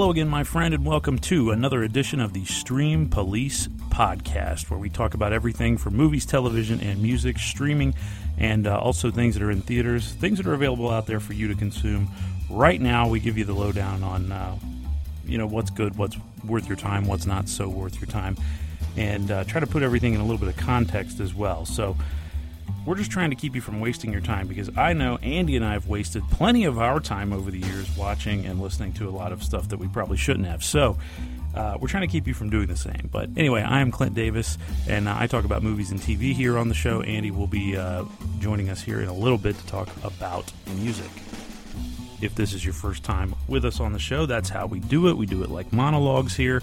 Hello again, my friend, and welcome to another edition of the Stream Police podcast, where we talk about everything from movies, television, and music, streaming, and uh, also things that are in theaters, things that are available out there for you to consume. Right now, we give you the lowdown on, uh, you know, what's good, what's worth your time, what's not so worth your time, and uh, try to put everything in a little bit of context as well. So, we're just trying to keep you from wasting your time because I know Andy and I have wasted plenty of our time over the years watching and listening to a lot of stuff that we probably shouldn't have. So, uh, we're trying to keep you from doing the same. But anyway, I am Clint Davis, and uh, I talk about movies and TV here on the show. Andy will be uh, joining us here in a little bit to talk about music. If this is your first time with us on the show, that's how we do it. We do it like monologues here.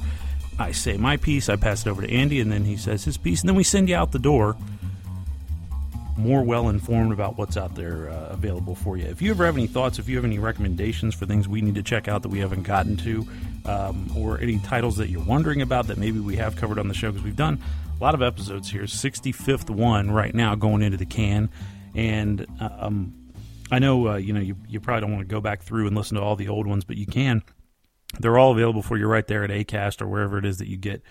I say my piece, I pass it over to Andy, and then he says his piece, and then we send you out the door more well informed about what's out there uh, available for you. If you ever have any thoughts, if you have any recommendations for things we need to check out that we haven't gotten to, um, or any titles that you're wondering about that maybe we have covered on the show, because we've done a lot of episodes here, 65th one right now going into the can, and um, I know uh, you know you, you probably don't want to go back through and listen to all the old ones, but you can. They're all available for you right there at Acast or wherever it is that you get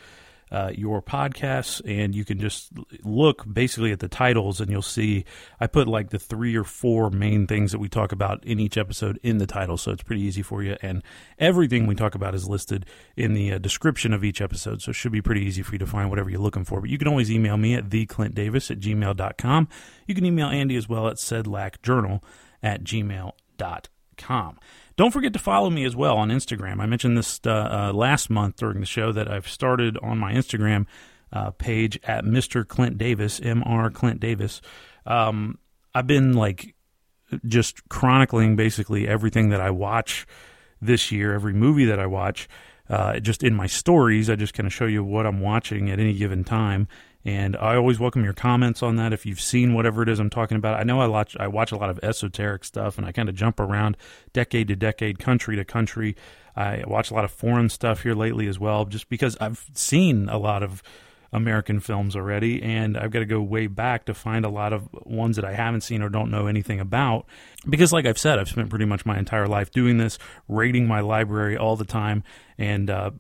uh, your podcasts, and you can just look basically at the titles, and you'll see I put like the three or four main things that we talk about in each episode in the title, so it's pretty easy for you. And everything we talk about is listed in the uh, description of each episode, so it should be pretty easy for you to find whatever you're looking for. But you can always email me at theclintdavis at gmail.com. You can email Andy as well at sedlackjournal at gmail.com. Don't forget to follow me as well on Instagram. I mentioned this uh, uh, last month during the show that I've started on my Instagram uh, page at Mr. Clint Davis, Mr. Clint Davis. Um, I've been like just chronicling basically everything that I watch this year, every movie that I watch. Uh, just in my stories, I just kind of show you what I'm watching at any given time. And I always welcome your comments on that. If you've seen whatever it is I'm talking about, I know I watch I watch a lot of esoteric stuff, and I kind of jump around decade to decade, country to country. I watch a lot of foreign stuff here lately as well, just because I've seen a lot of American films already, and I've got to go way back to find a lot of ones that I haven't seen or don't know anything about. Because, like I've said, I've spent pretty much my entire life doing this, raiding my library all the time, and uh,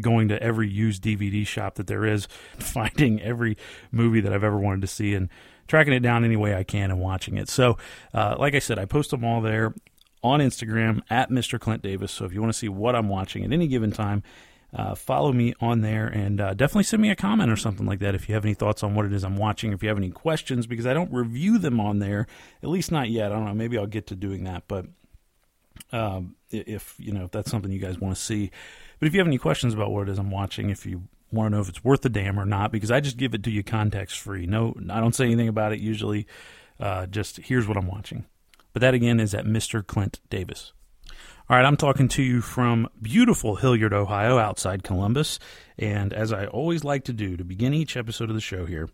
going to every used DVD shop that there is, finding every movie that I've ever wanted to see, and tracking it down any way I can and watching it. So, uh, like I said, I post them all there on Instagram at Mr. Clint Davis. So if you want to see what I'm watching at any given time, uh, follow me on there and uh, definitely send me a comment or something like that if you have any thoughts on what it is I'm watching. If you have any questions, because I don't review them on there, at least not yet. I don't know. Maybe I'll get to doing that, but um, if you know if that's something you guys want to see. But if you have any questions about what it is I'm watching, if you want to know if it's worth the damn or not, because I just give it to you context free. No, I don't say anything about it usually. Uh, just here's what I'm watching. But that again is at Mr. Clint Davis. All right, I'm talking to you from beautiful Hilliard, Ohio, outside Columbus. And as I always like to do to begin each episode of the show here,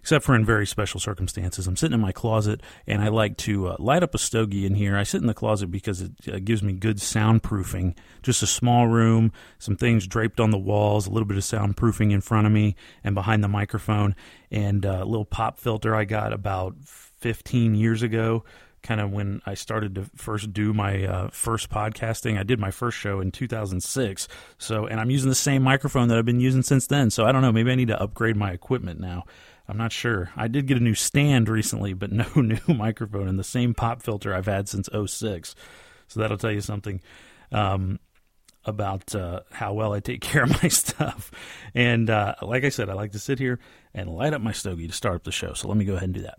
except for in very special circumstances. I'm sitting in my closet and I like to uh, light up a stogie in here. I sit in the closet because it uh, gives me good soundproofing. Just a small room, some things draped on the walls, a little bit of soundproofing in front of me and behind the microphone, and uh, a little pop filter I got about 15 years ago kind of when I started to first do my uh, first podcasting. I did my first show in 2006. So, and I'm using the same microphone that I've been using since then. So I don't know. Maybe I need to upgrade my equipment now. I'm not sure. I did get a new stand recently, but no new microphone and the same pop filter I've had since 06. So that'll tell you something. Um, about uh, how well I take care of my stuff. And uh, like I said, I like to sit here and light up my stogie to start up the show. So let me go ahead and do that.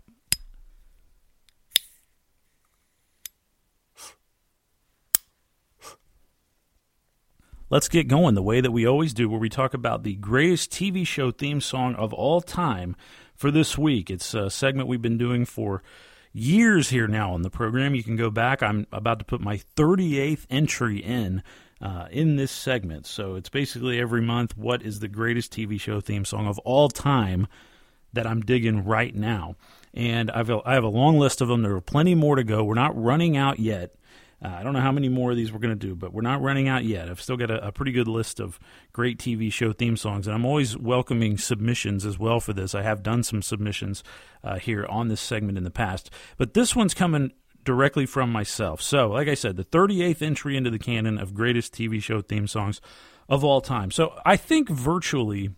Let's get going the way that we always do, where we talk about the greatest TV show theme song of all time for this week. It's a segment we've been doing for years here now on the program. You can go back. I'm about to put my 38th entry in uh, in this segment. So it's basically every month what is the greatest TV show theme song of all time that I'm digging right now. And I've I have a long list of them. There are plenty more to go. We're not running out yet. Uh, I don't know how many more of these we're going to do, but we're not running out yet. I've still got a, a, pretty good list of great TV show theme songs, and I'm always welcoming submissions as well for this. I have done some submissions uh, here on this segment in the past, but this one's coming directly from myself. So, like I said, the 38th entry into the canon of greatest TV show theme songs of all time. So, I think virtually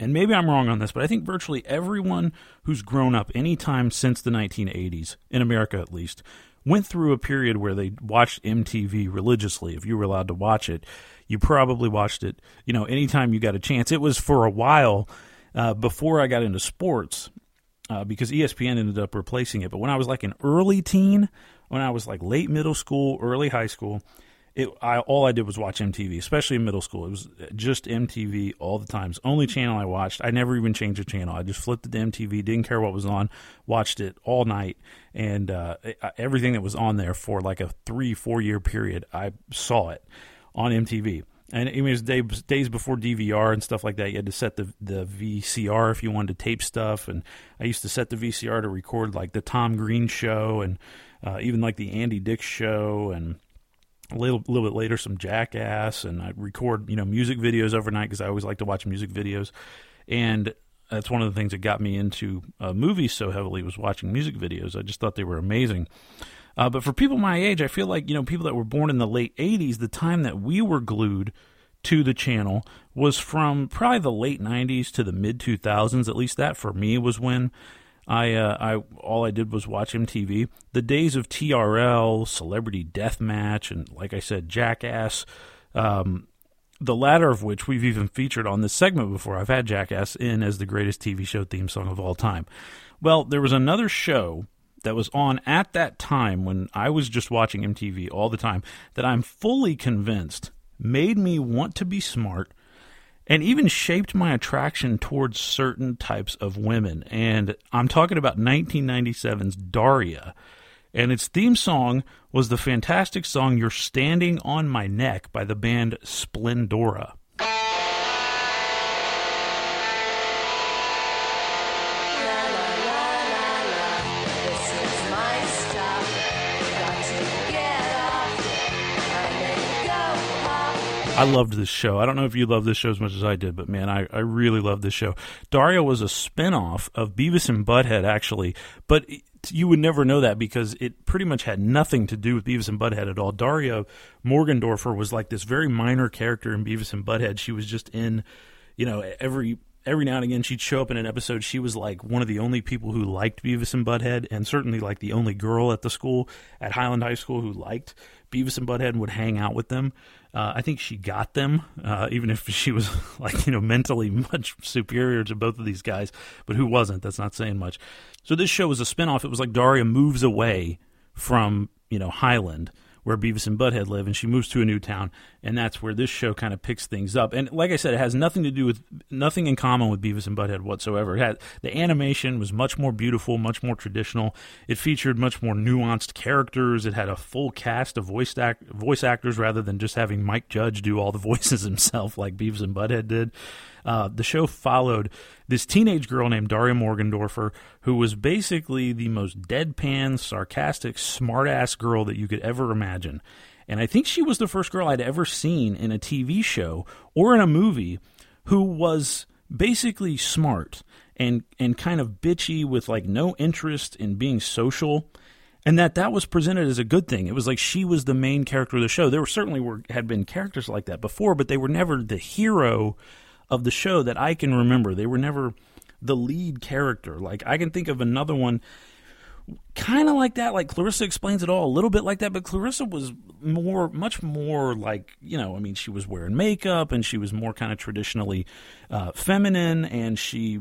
and maybe I'm wrong on this, but I think virtually everyone who's grown up any time since the 1980s, in America at least, went through a period where they watched MTV religiously. If you were allowed to watch it, you probably watched it. You know, anytime you got a chance. It was for a while uh, before I got into sports uh, because ESPN ended up replacing it. But when I was like an early teen, when I was like late middle school, early high school, it I all I did was watch MTV, especially in middle school. It was just MTV all the times. Only channel I watched. I never even changed the channel. I just flipped it to MTV, didn't care what was on, watched it all night, and uh, everything that was on there for like a three four year period, I saw it on MTV. And it was days, days before DVR and stuff like that. You had to set the the VCR if you wanted to tape stuff, and I used to set the VCR to record like the Tom Green show and uh, even like the Andy Dick show and a little, little bit later some jackass and i record you know music videos overnight because i always like to watch music videos. And that's one of the things that got me into uh, movies so heavily was watching music videos. I just thought they were amazing. Uh, but for people my age i feel like you know people that were born in the late 80s the time that we were glued to the channel was from probably the late 90s to the mid 2000s at least that for me was when I, uh, I all I did was watch MTV. The days of TRL, Celebrity Deathmatch, and like I said, Jackass. Um, the latter of which we've even featured on this segment before. I've had Jackass in as the greatest TV show theme song of all time. Well, there was another show that was on at that time when I was just watching MTV all the time that I'm fully convinced made me want to be smart and even shaped my attraction towards certain types of women. And I'm talking about 1997's Daria. And its theme song was the fantastic song You're Standing on My Neck by the band Splendora. I loved this show. I don't know if you love this show as much as I did, but man, I, I really loved this show. Daria was a spinoff of Beavis and Butthead, actually, but you would never know that because it pretty much had nothing to do with Beavis and Butthead at all. Daria Morgendorffer was like this very minor character in Beavis and Butthead. She was just in, you know, every every now and again she'd show up in an episode. She was like one of the only people who liked Beavis and Butthead, and certainly like the only girl at the school at Highland High School who liked Beavis and Butthead and would hang out with them. Uh, I think she got them, uh, even if she was like you know mentally much superior to both of these guys. But who wasn't? That's not saying much. So this show was a spinoff. It was like Daria moves away from you know Highland where Beavis and Butthead live, and she moves to a new town, and that's where this show kind of picks things up. And like I said, it has nothing to do with nothing in common with Beavis and Butthead whatsoever. Had the animation was much more beautiful, much more traditional. It featured much more nuanced characters. It had a full cast of voice act, voice actors rather than just having Mike Judge do all the voices himself like Beavis and Butthead did. Uh, the show followed this teenage girl named Daria Morgendorffer, who was basically the most deadpan, sarcastic, smartass girl that you could ever imagine. And I think she was the first girl I'd ever seen in a TV show or in a movie who was basically smart and and kind of bitchy with like no interest in being social and that that was presented as a good thing. It was like she was the main character of the show. There were certainly were had been characters like that before, but they were never the hero of the show that I can remember. They were never the lead character. Like I can think of another one kind of like that like clarissa explains it all a little bit like that but clarissa was more much more like you know i mean she was wearing makeup and she was more kind of traditionally uh, feminine and she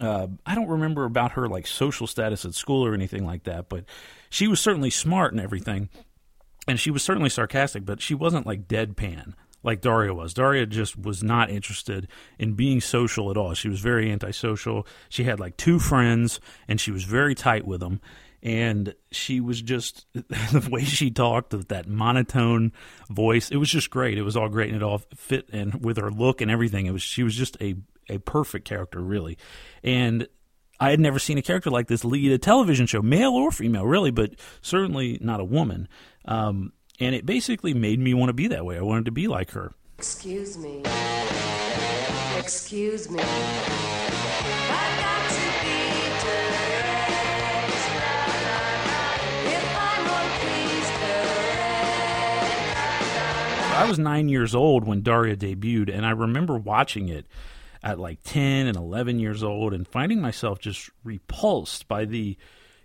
uh, i don't remember about her like social status at school or anything like that but she was certainly smart and everything and she was certainly sarcastic but she wasn't like deadpan like Daria was. Daria just was not interested in being social at all. She was very antisocial. She had like two friends and she was very tight with them. And she was just the way she talked with that monotone voice. It was just great. It was all great and it all fit and with her look and everything. It was she was just a a perfect character, really. And I had never seen a character like this lead a television show, male or female, really, but certainly not a woman. Um, and it basically made me want to be that way. I wanted to be like her. Excuse me. Excuse me. I was nine years old when Daria debuted, and I remember watching it at like 10 and 11 years old and finding myself just repulsed by the,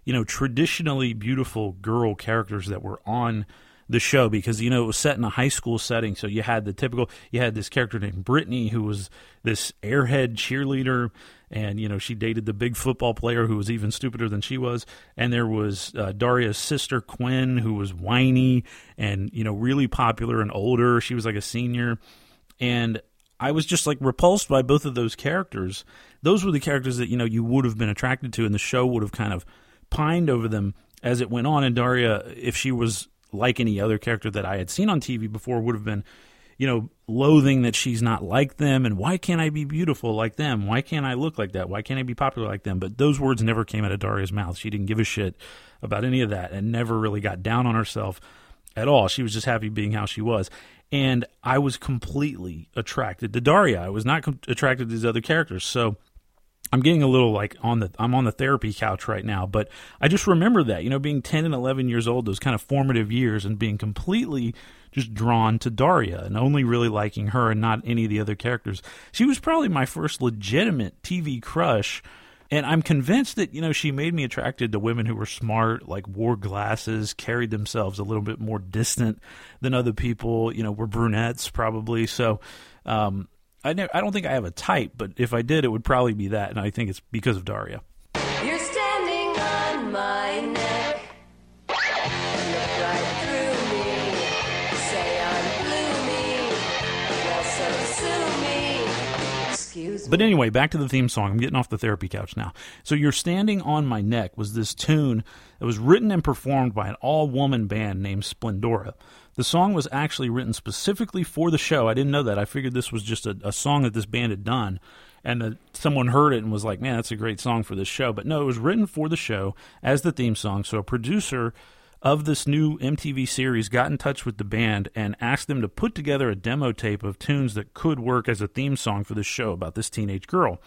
you know, traditionally beautiful girl characters that were on the show because you know it was set in a high school setting. So you had the typical, you had this character named Brittany who was this airhead cheerleader, and you know she dated the big football player who was even stupider than she was. And there was uh, Daria's sister Quinn who was whiny and you know really popular and older. She was like a senior, and I was just like repulsed by both of those characters. Those were the characters that you know you would have been attracted to, and the show would have kind of pined over them as it went on. And Daria, if she was like any other character that I had seen on TV before would have been, you know, loathing that she's not like them and why can't I be beautiful like them? Why can't I look like that? Why can't I be popular like them? But those words never came out of Daria's mouth. She didn't give a shit about any of that and never really got down on herself at all. She was just happy being how she was. And I was completely attracted to Daria. I was not com- attracted to these other characters. So I'm getting a little like on the I'm on the therapy couch right now, but I just remember that, you know, being 10 and 11 years old, those kind of formative years and being completely just drawn to Daria and only really liking her and not any of the other characters. She was probably my first legitimate TV crush. And I'm convinced that, you know, she made me attracted to women who were smart, like wore glasses, carried themselves a little bit more distant than other people, you know, were brunettes probably. So, um, I never, I don't think I have a type, but if I did, it would probably be that, and I think it's because of Daria. You're standing on my neck. Look right through me. Say I'm gloomy. Well, so sue me. Excuse me. But anyway, back to the theme song. I'm getting off the therapy couch now. So, You're Standing on My Neck was this tune that was written and performed by an all woman band named Splendora. The song was actually written specifically for the show. I didn't know that. I figured this was just a, a song that this band had done, and someone heard it and was like, "Man, that's a great song for this show." But no, it was written for the show as the theme song. So a producer of this new MTV series got in touch with the band and asked them to put together a demo tape of tunes that could work as a theme song for this show about this teenage girl.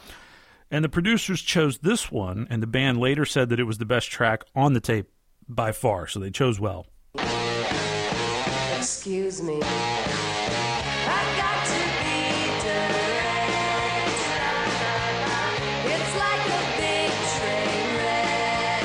And the producers chose this one, and the band later said that it was the best track on the tape by far, so they chose well. Train wreck.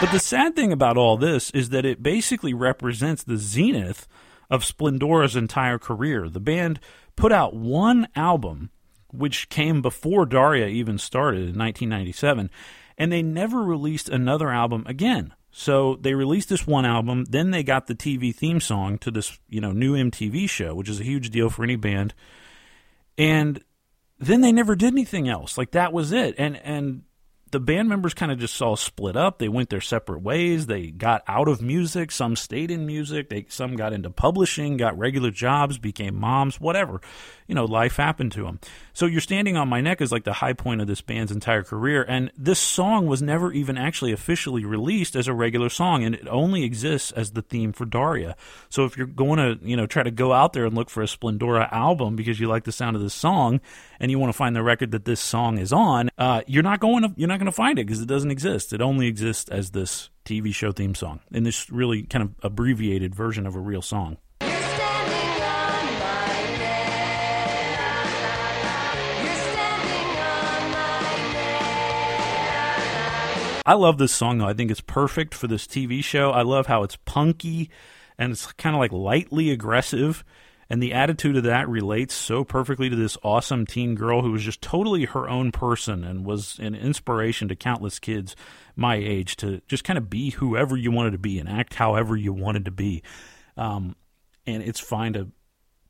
But the sad thing about all this is that it basically represents the zenith of Splendora's entire career. The band put out one album, which came before Daria even started in 1997, and they never released another album again. So they released this one album, then they got the TV theme song to this, you know, new MTV show, which is a huge deal for any band. And then they never did anything else. Like that was it. And and the band members kind of just all split up. They went their separate ways. They got out of music. Some stayed in music. They some got into publishing, got regular jobs, became moms, whatever. You know, life happened to them. So you're standing on my neck is like the high point of this band's entire career, and this song was never even actually officially released as a regular song, and it only exists as the theme for Daria. So if you're going to you know try to go out there and look for a Splendora album because you like the sound of this song and you want to find the record that this song is on, uh, you're not going to you're not not going to find it because it doesn't exist. It only exists as this TV show theme song in this really kind of abbreviated version of a real song. You're standing on my neck. You're standing on my neck. I love this song though. I think it's perfect for this TV show. I love how it's punky and it's kind of like lightly aggressive. And the attitude of that relates so perfectly to this awesome teen girl who was just totally her own person and was an inspiration to countless kids my age to just kind of be whoever you wanted to be and act however you wanted to be. Um, and it's fine to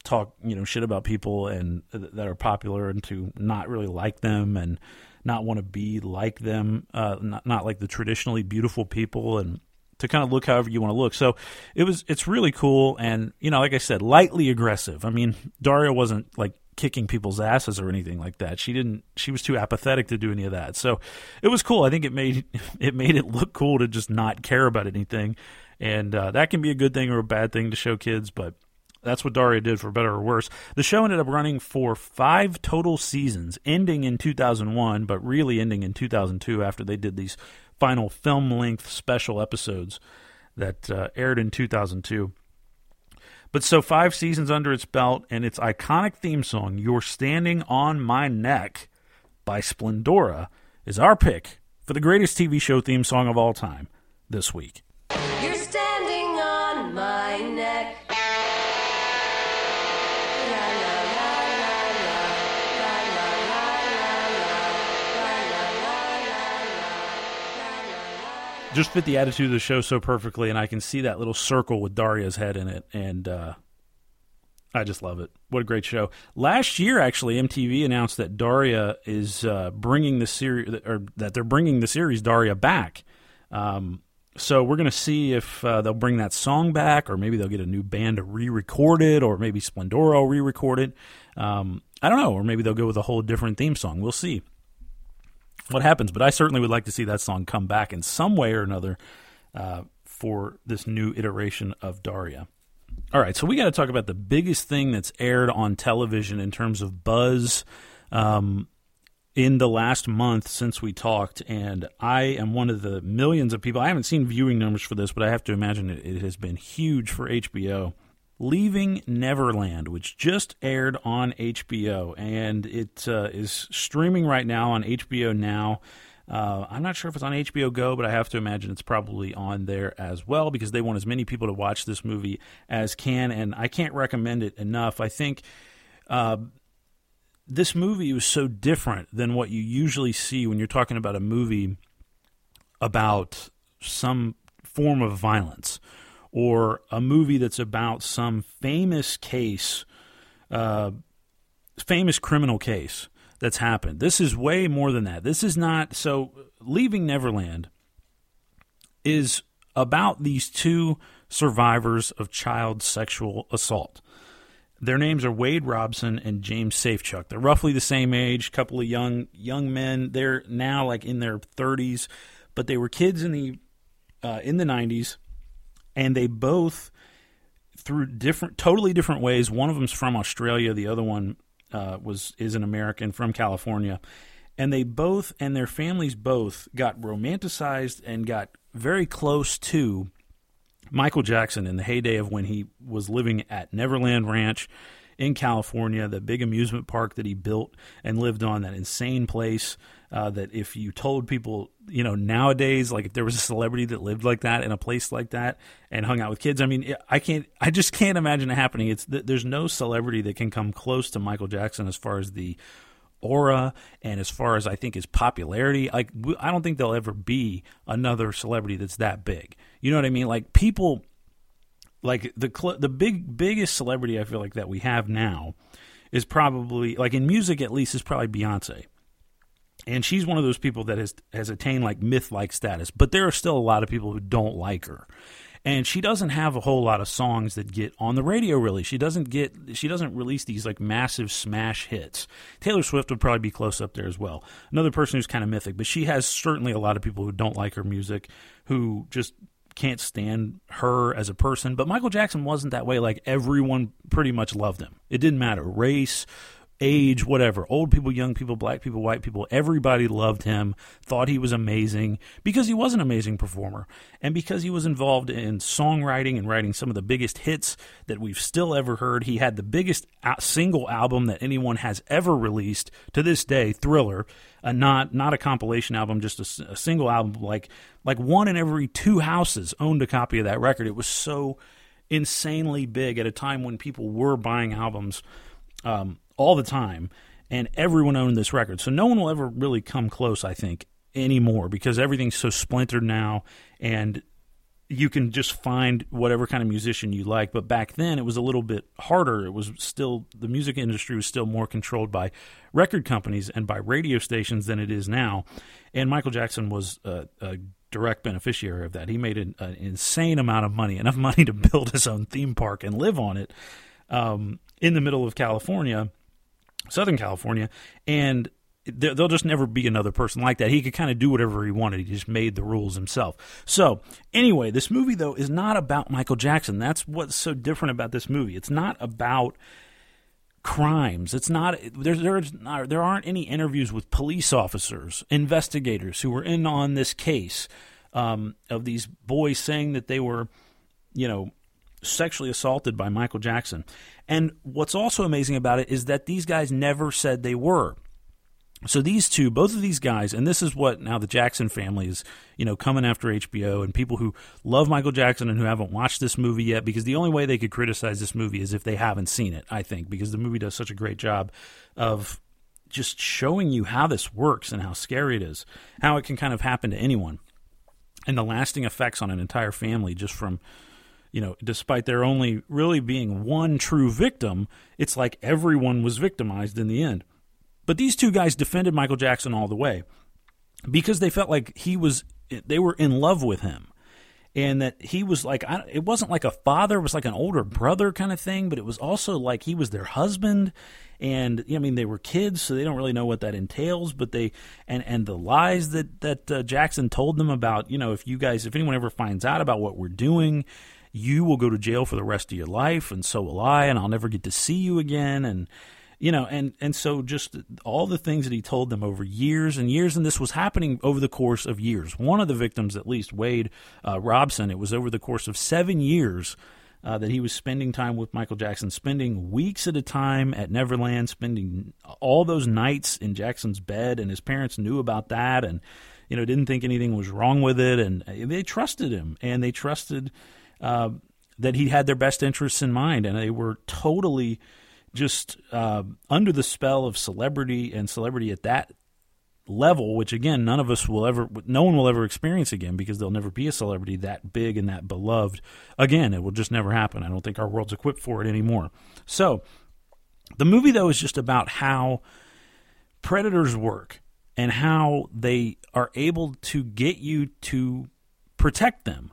talk, you know, shit about people and that are popular and to not really like them and not want to be like them, uh, not, not like the traditionally beautiful people and to kind of look however you want to look. So it was it's really cool and you know like I said lightly aggressive. I mean Daria wasn't like kicking people's asses or anything like that. She didn't she was too apathetic to do any of that. So it was cool. I think it made it made it look cool to just not care about anything. And uh, that can be a good thing or a bad thing to show kids, but that's what Daria did for better or worse. The show ended up running for five total seasons, ending in 2001, but really ending in 2002 after they did these final film length special episodes that uh, aired in 2002. But so five seasons under its belt, and its iconic theme song, You're Standing on My Neck by Splendora, is our pick for the greatest TV show theme song of all time this week. Just fit the attitude of the show so perfectly, and I can see that little circle with Daria's head in it, and uh, I just love it. What a great show! Last year, actually, MTV announced that Daria is uh, bringing the series, or that they're bringing the series Daria back. Um, so we're going to see if uh, they'll bring that song back, or maybe they'll get a new band to re-record it, or maybe Splendora will re-record it. Um, I don't know, or maybe they'll go with a whole different theme song. We'll see what happens. But I certainly would like to see that song come back in some way or another uh, for this new iteration of Daria. All right, so we got to talk about the biggest thing that's aired on television in terms of buzz um, in the last month since we talked. And I am one of the millions of people. I haven't seen viewing numbers for this, but I have to imagine it, it has been huge for HBO. Leaving Neverland, which just aired on HBO, and it uh, is streaming right now on HBO Now. Uh, I'm not sure if it's on HBO Go, but I have to imagine it's probably on there as well because they want as many people to watch this movie as can, and I can't recommend it enough. I think uh, this movie was so different than what you usually see when you're talking about a movie about some form of violence or a movie that's about some famous case, uh, famous criminal case that's happened. This is way more than that. This is not so. Leaving Neverland is about these two survivors of child sexual assault. Their names are Wade Robson and James Safechuck. They're roughly the same age, couple of young young men. They're now like in their 30s, but they were kids in the uh, in the 90s, and they both through different, totally different ways. One of them's from Australia. The other one uh, was is an American from California, and they both and their families both got romanticized and got very close to Michael Jackson in the heyday of when he was living at Neverland Ranch in California, the big amusement park that he built and lived on, that insane place. Uh, that if you told people, you know, nowadays, like if there was a celebrity that lived like that in a place like that and hung out with kids, I mean, I can't, I just can't imagine it happening. It's there's no celebrity that can come close to Michael Jackson as far as the aura and as far as I think his popularity. Like, I don't think there'll ever be another celebrity that's that big. You know what I mean? Like people, like the cl- the big biggest celebrity I feel like that we have now is probably like in music at least is probably Beyonce. And she's one of those people that has has attained like myth like status, but there are still a lot of people who don't like her. And she doesn't have a whole lot of songs that get on the radio really. She doesn't get she doesn't release these like massive smash hits. Taylor Swift would probably be close up there as well. Another person who's kind of mythic, but she has certainly a lot of people who don't like her music who just can't stand her as a person. But Michael Jackson wasn't that way. Like everyone pretty much loved him. It didn't matter race, age, whatever, old people, young people, black people, white people, everybody loved him, thought he was amazing because he was an amazing performer and because he was involved in songwriting and writing some of the biggest hits that we've still ever heard. He had the biggest single album that anyone has ever released to this day, Thriller, uh, not not a compilation album, just a single album. Like like one in every two houses owned a copy of that record. It was so insanely big at a time when people were buying albums um, all the time, and everyone owned this record. So no one will ever really come close, I think, anymore because everything's so splintered now, and you can just find whatever kind of musician you like. But back then, it was a little bit harder. It was still the music industry was still more controlled by record companies and by radio stations than it is now. And Michael Jackson was a, a direct beneficiary of that. He made an, an insane amount of money, enough money to build his own theme park and live on it um, in the middle of California, Southern California, and there- there'll just never be another person like that. He could kind of do whatever he wanted. He just made the rules himself. So, anyway, this movie though is not about Michael Jackson. That's what's so different about this movie. It's not about crimes. It's not there's there's not, there aren't any interviews with police officers, investigators who were in on this case um, of these boys saying that they were, you know, sexually assaulted by Michael Jackson. And what's also amazing about it is that these guys never said they were. So these two, both of these guys, and this is what now the Jackson family is, you know, coming after HBO and people who love Michael Jackson and who haven't watched this movie yet, because the only way they could criticize this movie is if they haven't seen it. I think because the movie does such a great job of just showing you how this works and how scary it is, how it can kind of happen to anyone, and the lasting effects on an entire family just from you know, despite there only really being one true victim, it's like everyone was victimized in the end. But these two guys defended Michael Jackson all the way because they felt like he was, they were in love with him. And that he was like, I, it wasn't like a father, it was like an older brother kind of thing, but it was also like he was their husband. And I mean, they were kids, so they don't really know what that entails. But they, and and the lies that that uh, Jackson told them about, you know, if you guys, if anyone ever finds out about what we're doing, you will go to jail for the rest of your life and so will I and I'll never get to see you again and you know and and so just all the things that he told them over years and years and this was happening over the course of years. One of the victims at least Wade uh, Robson it was over the course of 7 years uh, that he was spending time with Michael Jackson, spending weeks at a time at Neverland, spending all those nights in Jackson's bed, and his parents knew about that, and you know didn't think anything was wrong with it, and they trusted him, and they trusted uh, that he had their best interests in mind, and they were totally just uh, under the spell of celebrity and celebrity at that level, which again, none of us will ever, no one will ever experience again because there'll never be a celebrity that big and that beloved again. It will just never happen. I don't think our world's equipped for it anymore. So, the movie though is just about how predators work and how they are able to get you to protect them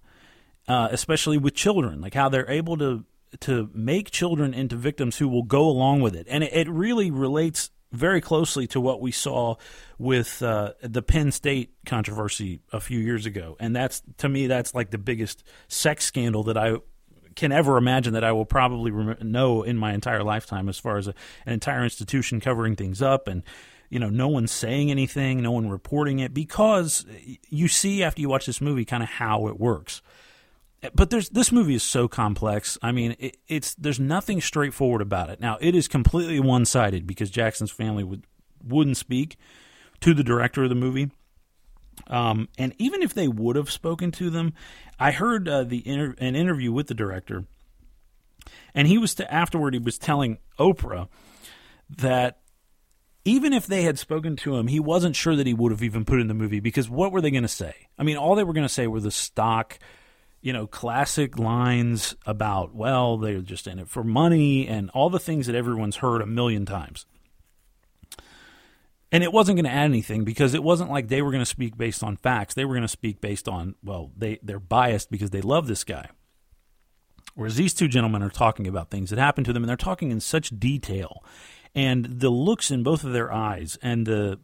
uh, especially with children, like how they're able to to make children into victims who will go along with it, and it, it really relates very closely to what we saw with uh, the Penn State controversy a few years ago, and that's to me that's like the biggest sex scandal that I can ever imagine that I will probably rem- know in my entire lifetime, as far as a, an entire institution covering things up and you know, no one saying anything, no one reporting it, because you see after you watch this movie kind of how it works but there's this movie is so complex. I mean, it, it's there's nothing straightforward about it. Now, it is completely one sided because Jackson's family would wouldn't speak to the director of the movie. Um, and even if they would have spoken to them, I heard uh, the inter- an interview with the director, and he was to, afterward he was telling Oprah that even if they had spoken to him, he wasn't sure that he would have even put in the movie because what were they going to say? I mean, all they were going to say were the stock you know, classic lines about, well, they're just in it for money and all the things that everyone's heard a million times. And it wasn't going to add anything because it wasn't like they were going to speak based on facts. They were going to speak based on, well, they, they're biased because they love this guy. Whereas these two gentlemen are talking about things that happened to them and they're talking in such detail. And the looks in both of their eyes and the,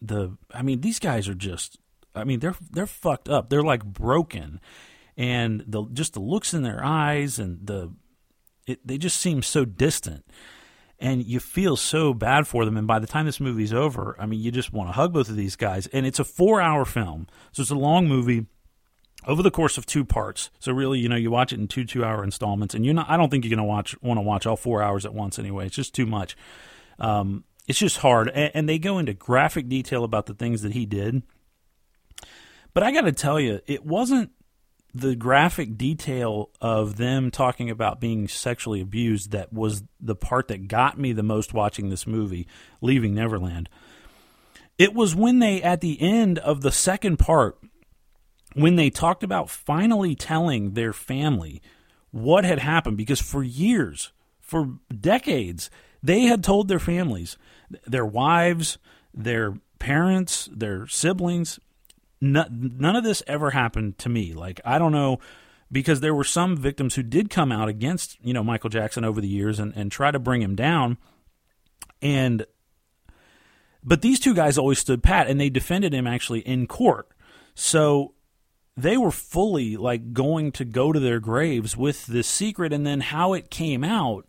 the, I mean, these guys are just, I mean, they're, they're fucked up. They're like broken and the just the looks in their eyes and the it, they just seem so distant and you feel so bad for them. And by the time this movie's over, I mean, you just want to hug both of these guys. And it's a four hour film, so it's a long movie over the course of two parts. So really, you know, you watch it in two two hour installments, and you're not. I don't think you're going to watch want to watch all four hours at once anyway. It's just too much. Um, it's just hard, and, and they go into graphic detail about the things that he did. But I got to tell you, it wasn't the graphic detail of them talking about being sexually abused that was the part that got me the most watching this movie, Leaving Neverland. It was when they, at the end of the second part, when they talked about finally telling their family what had happened, because for years, for decades, they had told their families, their wives, their parents, their siblings, none, none of this ever happened to me. Like, I don't know, because there were some victims who did come out against, you know, Michael Jackson over the years and, and try to bring him down. And, but these two guys always stood pat and they defended him actually in court. So they were fully like going to go to their graves with this secret and then how it came out,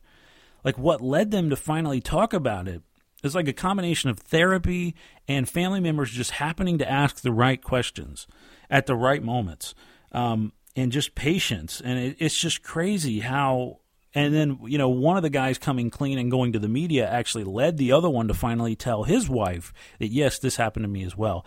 like what led them to finally talk about it it's like a combination of therapy and family members just happening to ask the right questions at the right moments, um, and just patience. And it, it's just crazy how. And then you know one of the guys coming clean and going to the media actually led the other one to finally tell his wife that yes, this happened to me as well.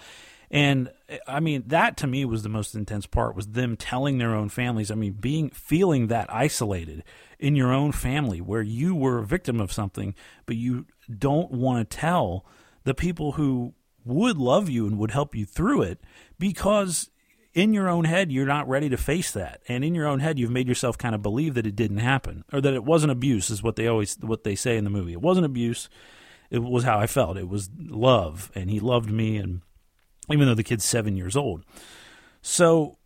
And I mean that to me was the most intense part was them telling their own families. I mean being feeling that isolated in your own family where you were a victim of something, but you don't want to tell the people who would love you and would help you through it because in your own head you're not ready to face that. And in your own head you've made yourself kind of believe that it didn't happen or that it wasn't abuse is what they always what they say in the movie. It wasn't abuse. It was how i felt. It was love. And he loved me and even though the kid's 7 years old. So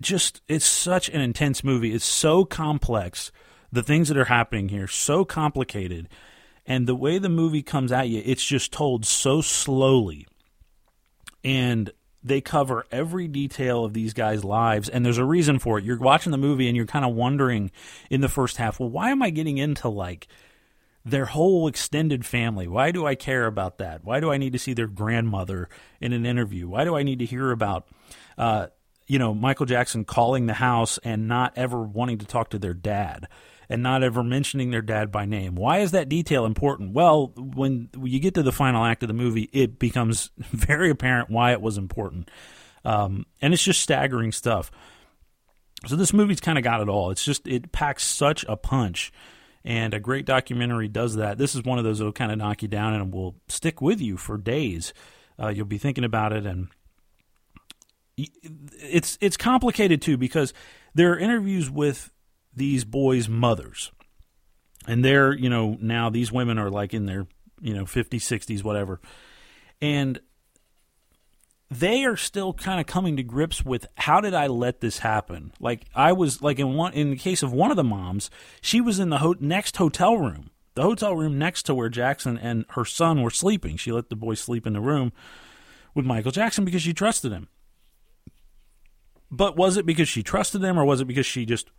just it's such an intense movie. It's so complex. The things that are happening here so complicated and the way the movie comes at you, it's just told so slowly. And they cover every detail of these guys' lives, and there's a reason for it. You're watching the movie and you're kind of wondering in the first half, well, why am I getting into like their whole extended family? Why do I care about that? Why do I need to see their grandmother in an interview? Why do I need to hear about, uh, you know, Michael Jackson calling the house and not ever wanting to talk to their dad? And not ever mentioning their dad by name. Why is that detail important? Well, when you get to the final act of the movie, it becomes very apparent why it was important. Um, and it's just staggering stuff. So this movie's kind of got it all. It's just it packs such a punch, and a great documentary does that. This is one of those that'll kind of knock you down and will stick with you for days. Uh, you'll be thinking about it, and it's it's complicated too because there are interviews with these boys' mothers. And they're, you know, now these women are like in their, you know, 50s, 60s, whatever. And they are still kind of coming to grips with how did I let this happen? Like I was like in one in the case of one of the moms, she was in the ho- next hotel room, the hotel room next to where Jackson and her son were sleeping. She let the boy sleep in the room with Michael Jackson because she trusted him. But was it because she trusted him or was it because she just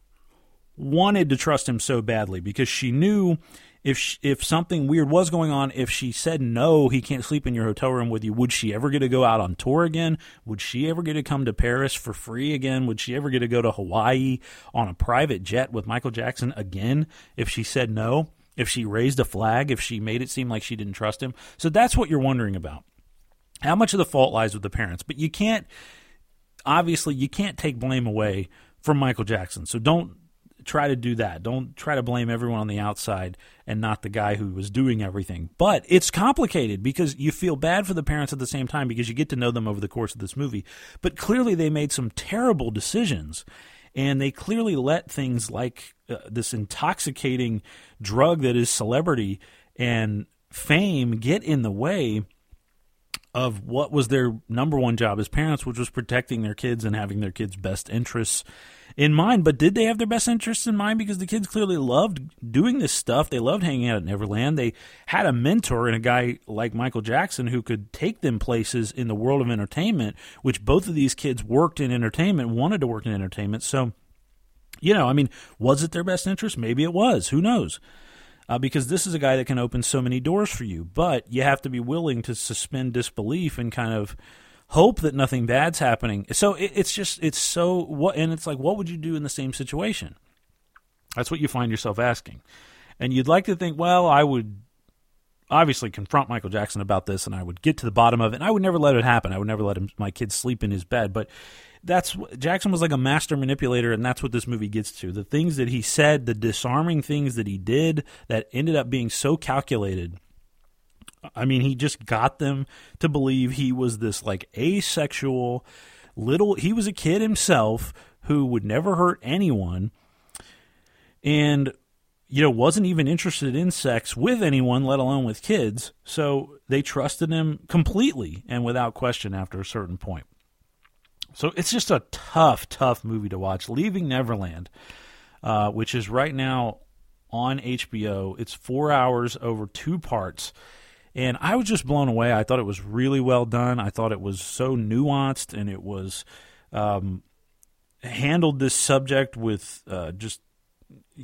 wanted to trust him so badly because she knew if she, if something weird was going on, if she said no, he can't sleep in your hotel room with you, would she ever get to go out on tour again? Would she ever get to come to Paris for free again? Would she ever get to go to Hawaii on a private jet with Michael Jackson again if she said no? If she raised a flag, if she made it seem like she didn't trust him? So that's what you're wondering about. How much of the fault lies with the parents? But you can't obviously you can't take blame away from Michael Jackson. So don't try to do that. Don't try to blame everyone on the outside and not the guy who was doing everything. But it's complicated because you feel bad for the parents at the same time because you get to know them over the course of this movie. But clearly they made some terrible decisions and they clearly let things like uh, this intoxicating drug that is celebrity and fame get in the way of what was their number one job as parents, which was protecting their kids and having their kids' best interests in mind. But did they have their best interests in mind? Because the kids clearly loved doing this stuff. They loved hanging out at Neverland. They had a mentor in a guy like Michael Jackson who could take them places in the world of entertainment, which both of these kids worked in entertainment, wanted to work in entertainment. So, you know, I mean, was it their best interest? Maybe it was. Who knows? Uh, because this is a guy that can open so many doors for you. But you have to be willing to suspend disbelief and kind of hope that nothing bad's happening. So it, it's just it's so what, and it's like, what would you do in the same situation? That's what you find yourself asking, and you'd like to think, well, I would obviously confront Michael Jackson about this, and I would get to the bottom of it, and I would never let it happen. I would never let him, my kid sleep in his bed, but that's Jackson was like a master manipulator, and that's what this movie gets to. The things that he said, the disarming things that he did, that ended up being so calculated. I mean, he just got them to believe he was this like asexual little. He was a kid himself who would never hurt anyone, and you know wasn't even interested in sex with anyone, let alone with kids. So they trusted him completely and without question after a certain point. So it's just a tough, tough movie to watch. Leaving Neverland, uh, which is right now on HBO. It's four hours over two parts. And I was just blown away. I thought it was really well done. I thought it was so nuanced and it was um, handled this subject with uh, just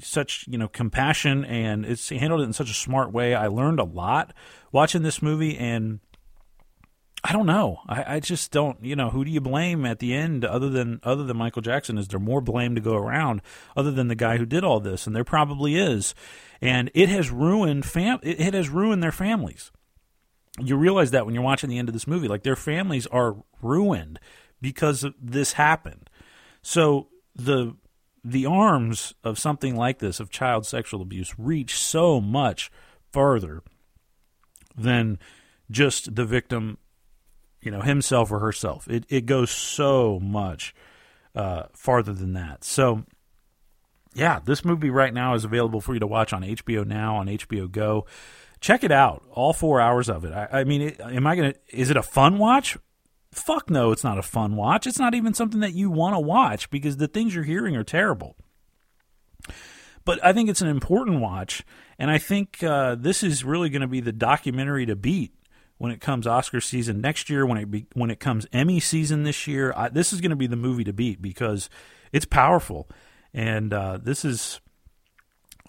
such you know compassion and it's handled it in such a smart way. I learned a lot watching this movie and I don't know. I, I just don't. You know, who do you blame at the end other than other than Michael Jackson? Is there more blame to go around other than the guy who did all this? And there probably is. And it has ruined fam. It has ruined their families. You realize that when you're watching the end of this movie, like their families are ruined because this happened. So the the arms of something like this of child sexual abuse reach so much further than just the victim you know himself or herself. It it goes so much uh, farther than that. So yeah, this movie right now is available for you to watch on HBO Now on HBO Go. Check it out, all four hours of it. I, I mean, am I gonna? Is it a fun watch? Fuck no, it's not a fun watch. It's not even something that you want to watch because the things you're hearing are terrible. But I think it's an important watch, and I think uh, this is really going to be the documentary to beat when it comes Oscar season next year, when it be, when it comes Emmy season this year, I, this is going to be the movie to beat because it's powerful, and uh, this is.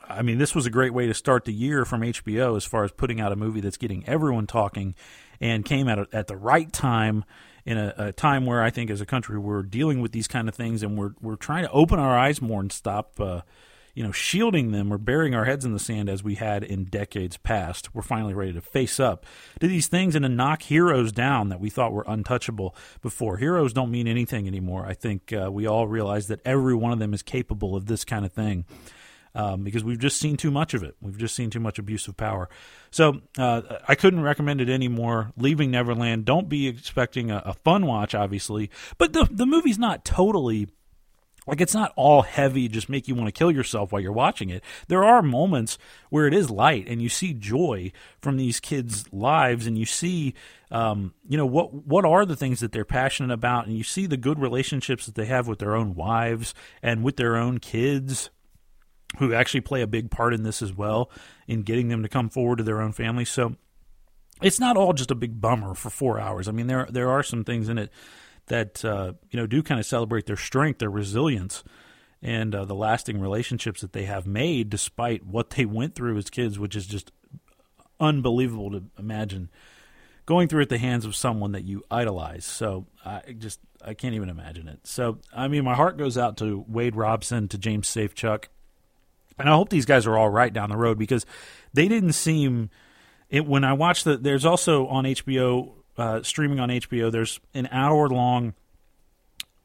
I mean, this was a great way to start the year from HBO as far as putting out a movie that's getting everyone talking, and came at a, at the right time in a, a, time where I think as a country we're dealing with these kind of things and we're we're trying to open our eyes more and stop. Uh, you know, shielding them or burying our heads in the sand as we had in decades past. We're finally ready to face up to these things and to knock heroes down that we thought were untouchable before. Heroes don't mean anything anymore. I think uh, we all realize that every one of them is capable of this kind of thing. Um, because we've just seen too much of it. We've just seen too much abuse of power. So uh, I couldn't recommend it anymore. Leaving Neverland. Don't be expecting a, a fun watch, obviously, but the the movie's not totally like it's not all heavy just make you want to kill yourself while you're watching it. There are moments where it is light and you see joy from these kids lives and you see um, you know what what are the things that they're passionate about and you see the good relationships that they have with their own wives and with their own kids who actually play a big part in this as well in getting them to come forward to their own families so it's not all just a big bummer for four hours. I mean there there are some things in it that uh, you know do kind of celebrate their strength, their resilience, and uh, the lasting relationships that they have made despite what they went through as kids, which is just unbelievable to imagine going through at the hands of someone that you idolize. So I just I can't even imagine it. So I mean, my heart goes out to Wade Robson, to James Safechuck, and I hope these guys are all right down the road because they didn't seem. It, when I watched the, there's also on HBO uh, streaming on HBO. There's an hour long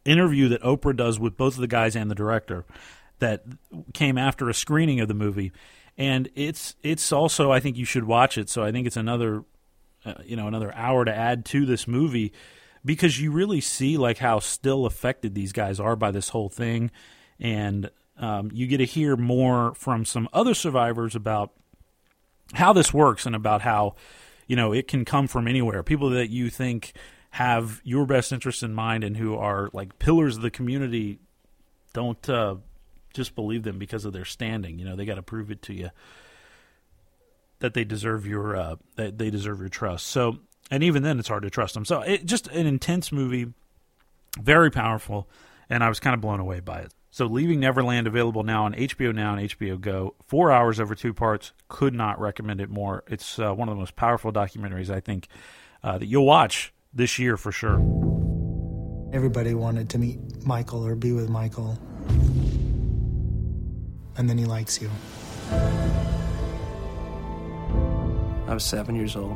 interview that Oprah does with both of the guys and the director that came after a screening of the movie, and it's it's also I think you should watch it. So I think it's another uh, you know another hour to add to this movie because you really see like how still affected these guys are by this whole thing, and um, you get to hear more from some other survivors about how this works and about how you know, it can come from anywhere. People that you think have your best interests in mind and who are like pillars of the community don't uh, just believe them because of their standing. You know, they got to prove it to you that they deserve your uh, that they deserve your trust. So, and even then, it's hard to trust them. So, it just an intense movie, very powerful, and I was kind of blown away by it. So, Leaving Neverland available now on HBO Now and HBO Go. Four hours over two parts. Could not recommend it more. It's uh, one of the most powerful documentaries I think uh, that you'll watch this year for sure. Everybody wanted to meet Michael or be with Michael. And then he likes you. I was seven years old.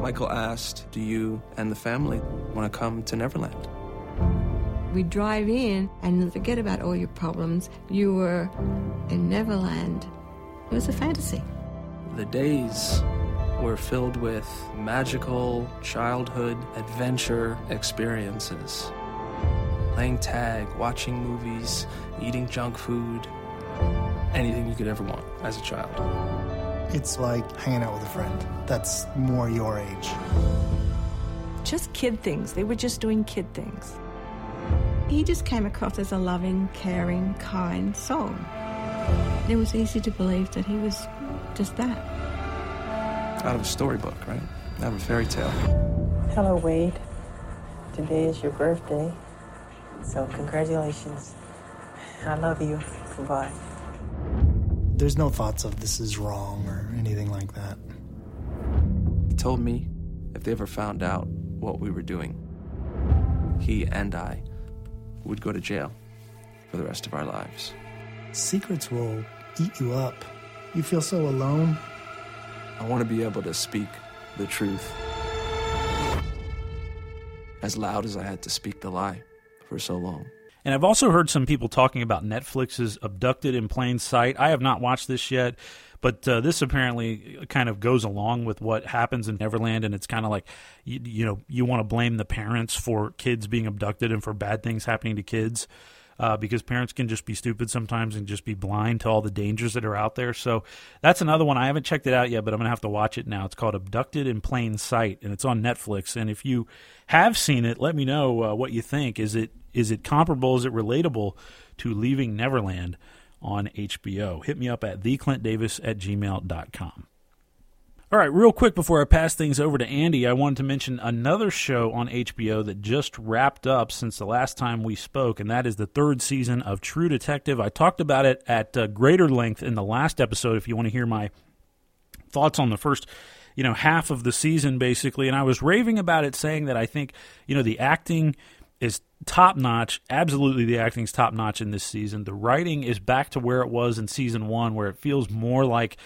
Michael asked, Do you and the family want to come to Neverland? We drive in and forget about all your problems. You were in Neverland. It was a fantasy. The days were filled with magical childhood adventure experiences. Playing tag, watching movies, eating junk food, anything you could ever want as a child. It's like hanging out with a friend that's more your age. Just kid things. They were just doing kid things. He just came across as a loving, caring, kind soul. It was easy to believe that he was just that. Out of a storybook, right? Out of a fairy tale. Hello, Wade. Today is your birthday, so congratulations. I love you. Goodbye. There's no thoughts of this is wrong or anything like that. He told me if they ever found out what we were doing, he and I would go to jail for the rest of our lives. Secrets will eat you up. You feel so alone. I want to be able to speak the truth as loud as I had to speak the lie for so long. And I've also heard some people talking about Netflix's Abducted in Plain Sight. I have not watched this yet, but uh, this apparently kind of goes along with what happens in Neverland. And it's kind of like, you, you know, you want to blame the parents for kids being abducted and for bad things happening to kids. Uh, because parents can just be stupid sometimes and just be blind to all the dangers that are out there. So that's another one. I haven't checked it out yet, but I'm going to have to watch it now. It's called Abducted in Plain Sight, and it's on Netflix. And if you have seen it, let me know uh, what you think. Is it is it comparable? Is it relatable to Leaving Neverland on HBO? Hit me up at theclintdavis at gmail.com. All right, real quick before I pass things over to Andy, I wanted to mention another show on HBO that just wrapped up since the last time we spoke, and that is the third season of True Detective. I talked about it at uh, greater length in the last episode if you want to hear my thoughts on the first you know half of the season basically and i was raving about it saying that i think you know the acting is top notch absolutely the acting's top notch in this season the writing is back to where it was in season one where it feels more like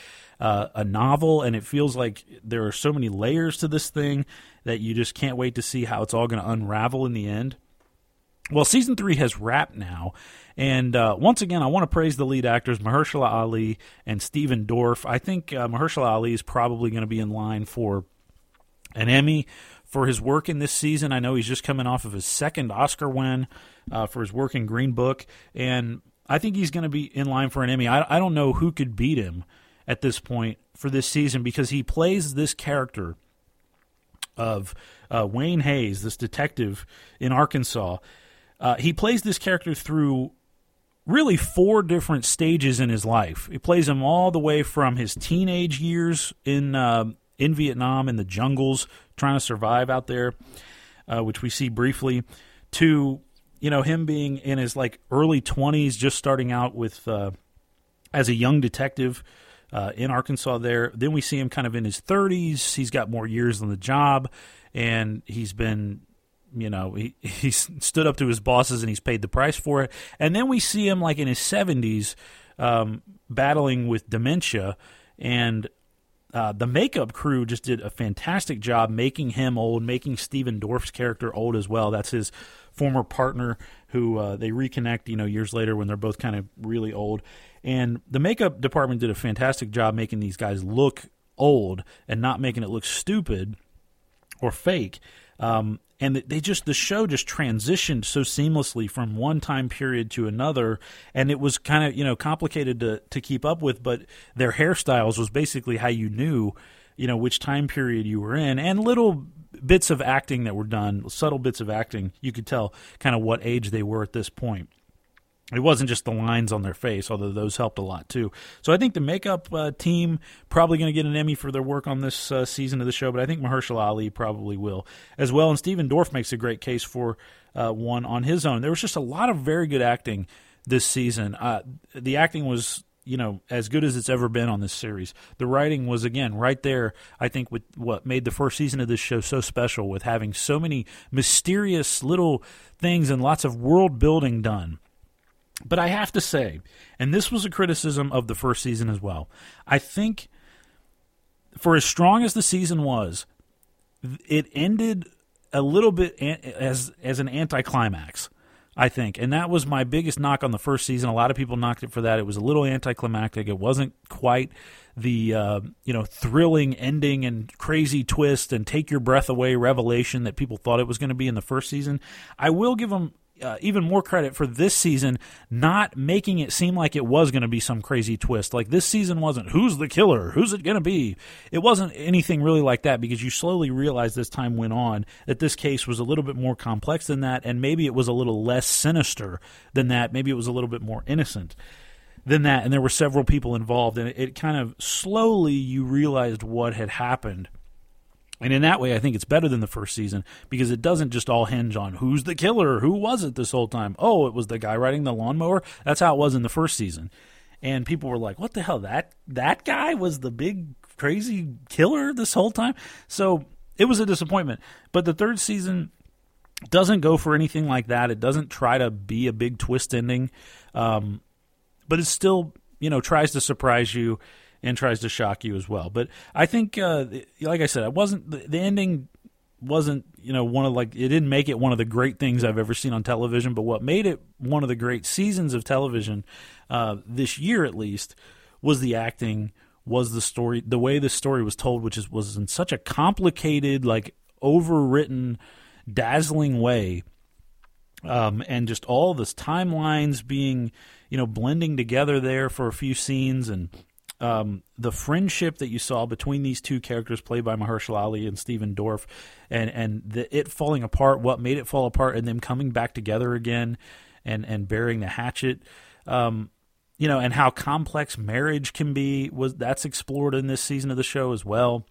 uh, a novel and it feels like there are so many layers to this thing that you just can't wait to see how it's all going to unravel in the end well, season three has wrapped now, and uh, once again, I want to praise the lead actors Mahershala Ali and Stephen Dorff. I think uh, Mahershala Ali is probably going to be in line for an Emmy for his work in this season. I know he's just coming off of his second Oscar win uh, for his work in Green Book, and I think he's going to be in line for an Emmy. I, I don't know who could beat him at this point for this season because he plays this character of uh, Wayne Hayes, this detective in Arkansas. Uh, he plays this character through really four different stages in his life. He plays him all the way from his teenage years in uh, in Vietnam in the jungles, trying to survive out there, uh, which we see briefly, to you know him being in his like early twenties, just starting out with uh, as a young detective. Uh, in Arkansas, there. Then we see him kind of in his 30s. He's got more years on the job, and he's been you know he he's stood up to his bosses and he's paid the price for it and then we see him like in his 70s um, battling with dementia and uh, the makeup crew just did a fantastic job making him old making Stephen Dorff's character old as well. That's his former partner who uh, they reconnect you know years later when they're both kind of really old. And the makeup department did a fantastic job making these guys look old and not making it look stupid or fake. Um, and they just the show just transitioned so seamlessly from one time period to another. And it was kind of you know complicated to to keep up with but their hairstyles was basically how you knew you know which time period you were in. And little bits of acting that were done subtle bits of acting you could tell kind of what age they were at this point it wasn't just the lines on their face, although those helped a lot too. So I think the makeup uh, team probably going to get an Emmy for their work on this uh, season of the show, but I think Mahershala Ali probably will as well. And Stephen Dorff makes a great case for uh, one on his own. There was just a lot of very good acting this season. Uh, the acting was you know as good as it's ever been on this series. The writing was again right there. I think with what made the first season of this show so special with having so many mysterious little things and lots of world building done. But I have to say, and this was a criticism of the first season as well. I think for as strong as the season was, it ended a little bit as as an anticlimax. I think, and that was my biggest knock on the first season. A lot of people knocked it for that. It was a little anticlimactic. It wasn't quite the uh, you know thrilling ending and crazy twist and take your breath away revelation that people thought it was going to be in the first season. I will give them uh, even more credit for this season not making it seem like it was going to be some crazy twist. Like this season wasn't who's the killer, who's it going to be. It wasn't anything really like that because you slowly realized as time went on that this case was a little bit more complex than that, and maybe it was a little less sinister than that. Maybe it was a little bit more innocent than that, and there were several people involved, and it, it kind of slowly you realized what had happened and in that way, I think it's better than the first season because it doesn't just all hinge on who's the killer, who was it this whole time. Oh, it was the guy riding the lawnmower. That's how it was in the first season. And people were like, "What the hell? That that guy was the big crazy killer this whole time." So it was a disappointment. But the third season doesn't go for anything like that. It doesn't try to be a big twist ending, um, but it still you know tries to surprise you and tries to shock you as well. But I think, uh, like I said, I wasn't the, the ending wasn't you know one of like it didn't make it one of the great things I've ever seen on television. But what made it one of the great seasons of television uh, this year, at least, was the acting, was the story, the way the story was told, which is was in such a complicated, like overwritten, dazzling way. Um, and just all this timelines being, you know, blending together there for a few scenes, and um, the friendship that you saw between these two characters played by Mahershala Ali and Stephen Dorff, and and the, it falling apart, what made it fall apart, and them coming back together again, and and bearing the hatchet, um, you know, and how complex marriage can be was that's explored in this season of the show as well.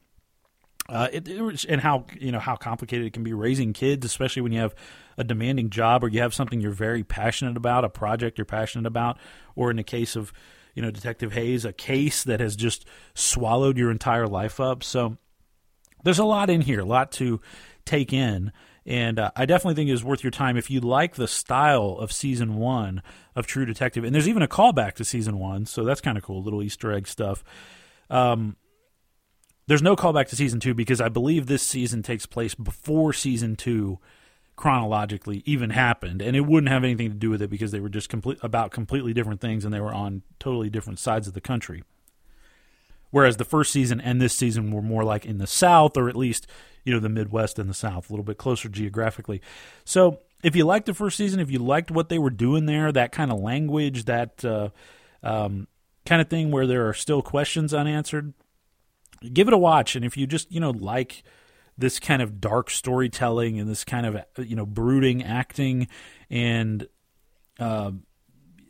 Uh, it, it, and how you know how complicated it can be raising kids, especially when you have a demanding job or you have something you're very passionate about, a project you're passionate about, or in the case of you know, Detective Hayes, a case that has just swallowed your entire life up. So there's a lot in here, a lot to take in. And uh, I definitely think it is worth your time if you like the style of season one of True Detective. And there's even a callback to season one, so that's kind of cool, little Easter egg stuff. Um, there's no callback to season two because I believe this season takes place before season two chronologically even happened and it wouldn't have anything to do with it because they were just complete about completely different things and they were on totally different sides of the country. Whereas the first season and this season were more like in the south or at least you know the midwest and the south a little bit closer geographically. So if you liked the first season if you liked what they were doing there that kind of language that uh, um, kind of thing where there are still questions unanswered give it a watch. And if you just you know like this kind of dark storytelling and this kind of you know brooding acting and uh,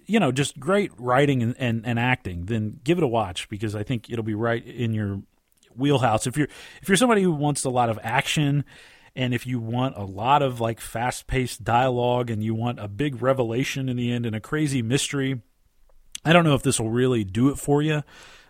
you know just great writing and, and, and, acting then give it a watch because i think it'll be right in your wheelhouse. If you're if you're somebody who wants a lot of action and if you want a lot of like fast paced dialogue and you want a big revelation in the end and a crazy mystery i don't know if this will really do it for you.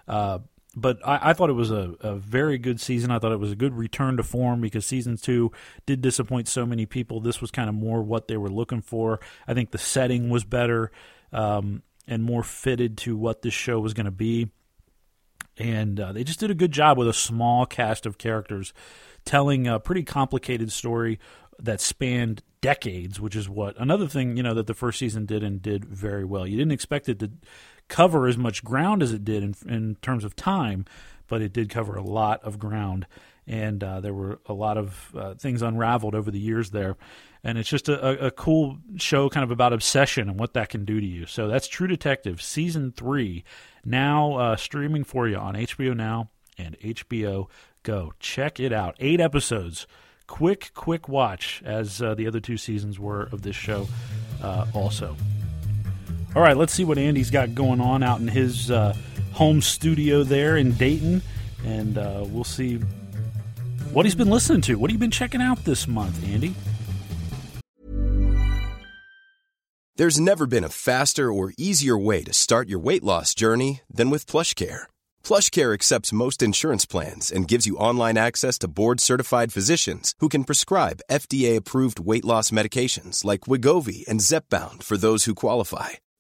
Uh, but I, I, thought it was a, a very good season. I thought it was a good return to form because season two did disappoint so many people. This was kind of more what they were looking for. I think the setting was better um, and more fitted to what this show was going to be. And uh, they just did a good job with a small cast of characters telling a pretty complicated story that spanned decades, which is what another thing you know that the first season did and did very well. You didn't expect it to cover as much ground as it did in, in terms of time, but it did cover a lot of ground. And uh, there were a lot of uh, things unraveled over the years there. And it's just a, a, cool show kind of about obsession and what that can do to you. So that's True Detective Season 3, now uh, streaming for you on HBO Now and HBO Go. Check it out. Eight episodes. Quick, quick watch, as uh, the other two seasons were of this show uh, also. All right, let's see what Andy's got going on out in his uh, home studio there in Dayton, and uh, we'll see what he's been listening to. What have you been checking out this month, Andy? There's never been a faster or easier way to start your weight loss journey than with PlushCare. PlushCare accepts most insurance plans and gives you online access to board-certified physicians who can prescribe FDA-approved weight loss medications like Wegovy and Zepbound for those who qualify.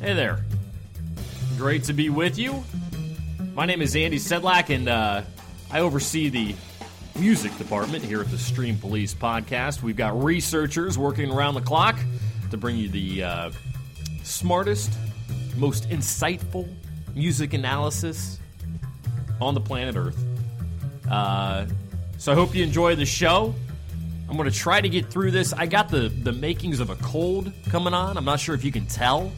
Hey there. Great to be with you. My name is Andy Sedlak, and uh, I oversee the music department here at the Stream Police podcast. We've got researchers working around the clock to bring you the uh, smartest, most insightful music analysis on the planet Earth. Uh, so I hope you enjoy the show. I'm going to try to get through this. I got the, the makings of a cold coming on. I'm not sure if you can tell.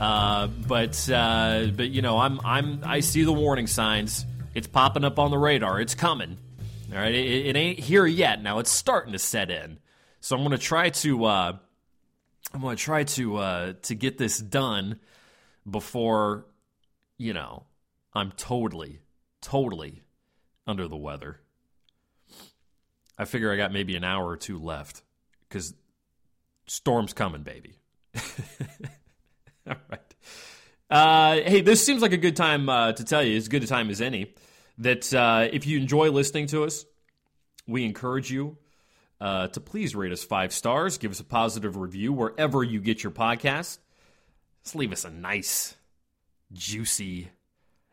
Uh, but uh, but you know I'm I'm I see the warning signs. It's popping up on the radar. It's coming. All right, it, it ain't here yet. Now it's starting to set in. So I'm to try to uh, I'm to try to uh, to get this done before you know I'm totally totally under the weather. I figure I got maybe an hour or two left because storm's coming, baby. All right. Uh, hey, this seems like a good time uh, to tell you, as good a time as any, that uh, if you enjoy listening to us, we encourage you uh, to please rate us five stars, give us a positive review wherever you get your podcast. Just leave us a nice, juicy,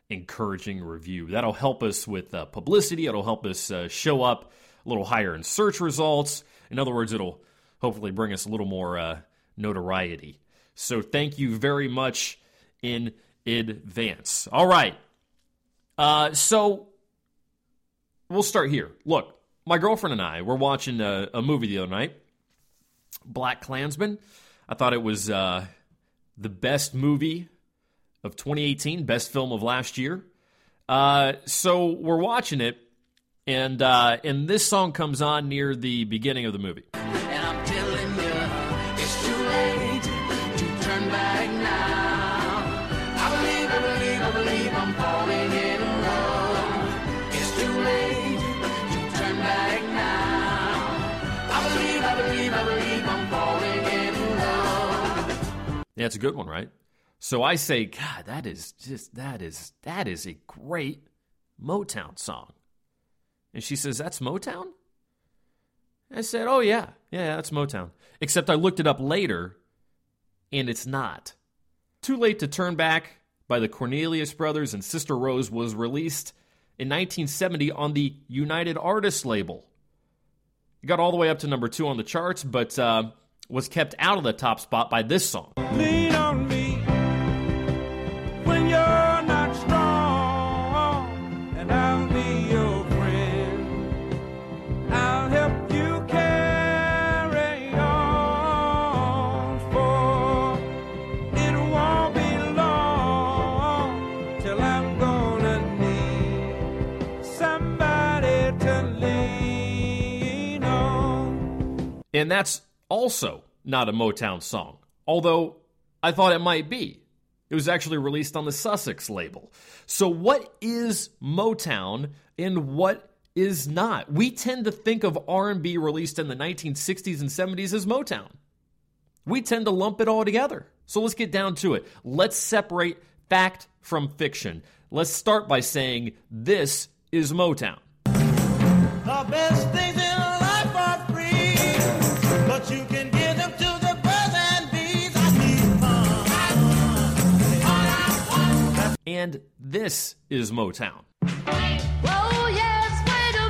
encouraging review. That'll help us with uh, publicity. It'll help us uh, show up a little higher in search results. In other words, it'll hopefully bring us a little more notoriety. So thank you very much in advance. All right. Uh, so we'll start here. Look, my girlfriend and I were watching a, a movie the other night, Black Klansman. I thought it was uh, the best movie of 2018, best film of last year. Uh, so we're watching it, and uh, and this song comes on near the beginning of the movie. It's a good one, right? So I say, God, that is just that is that is a great Motown song. And she says, That's Motown? I said, Oh yeah, yeah, that's Motown. Except I looked it up later, and it's not. Too Late to Turn Back by the Cornelius Brothers and Sister Rose was released in 1970 on the United Artists label. It got all the way up to number two on the charts, but uh, was kept out of the top spot by this song. Lean on me when you're not strong, and I'll be your friend. I'll help you carry on, for it won't be long till I'm gonna need somebody to lean on. And that's also not a Motown song, although I thought it might be. It was actually released on the Sussex label. So, what is Motown and what is not? We tend to think of R&B released in the 1960s and 70s as Motown. We tend to lump it all together. So, let's get down to it. Let's separate fact from fiction. Let's start by saying this is Motown. And this is Motown. Oh, yes,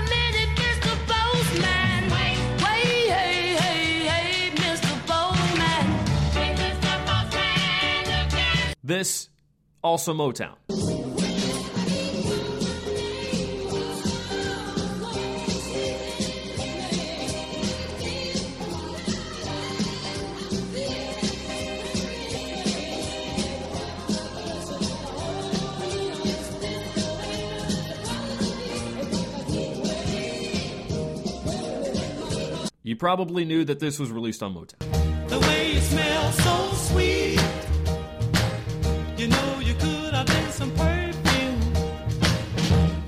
minute, Mr. Postman. Wait, wait, hey, hey, hey, Mr. Postman. Hey, Mr. Postman. This, also Motown. You probably knew that this was released on Motown. The way you smell so sweet. You know you could have been some perfume.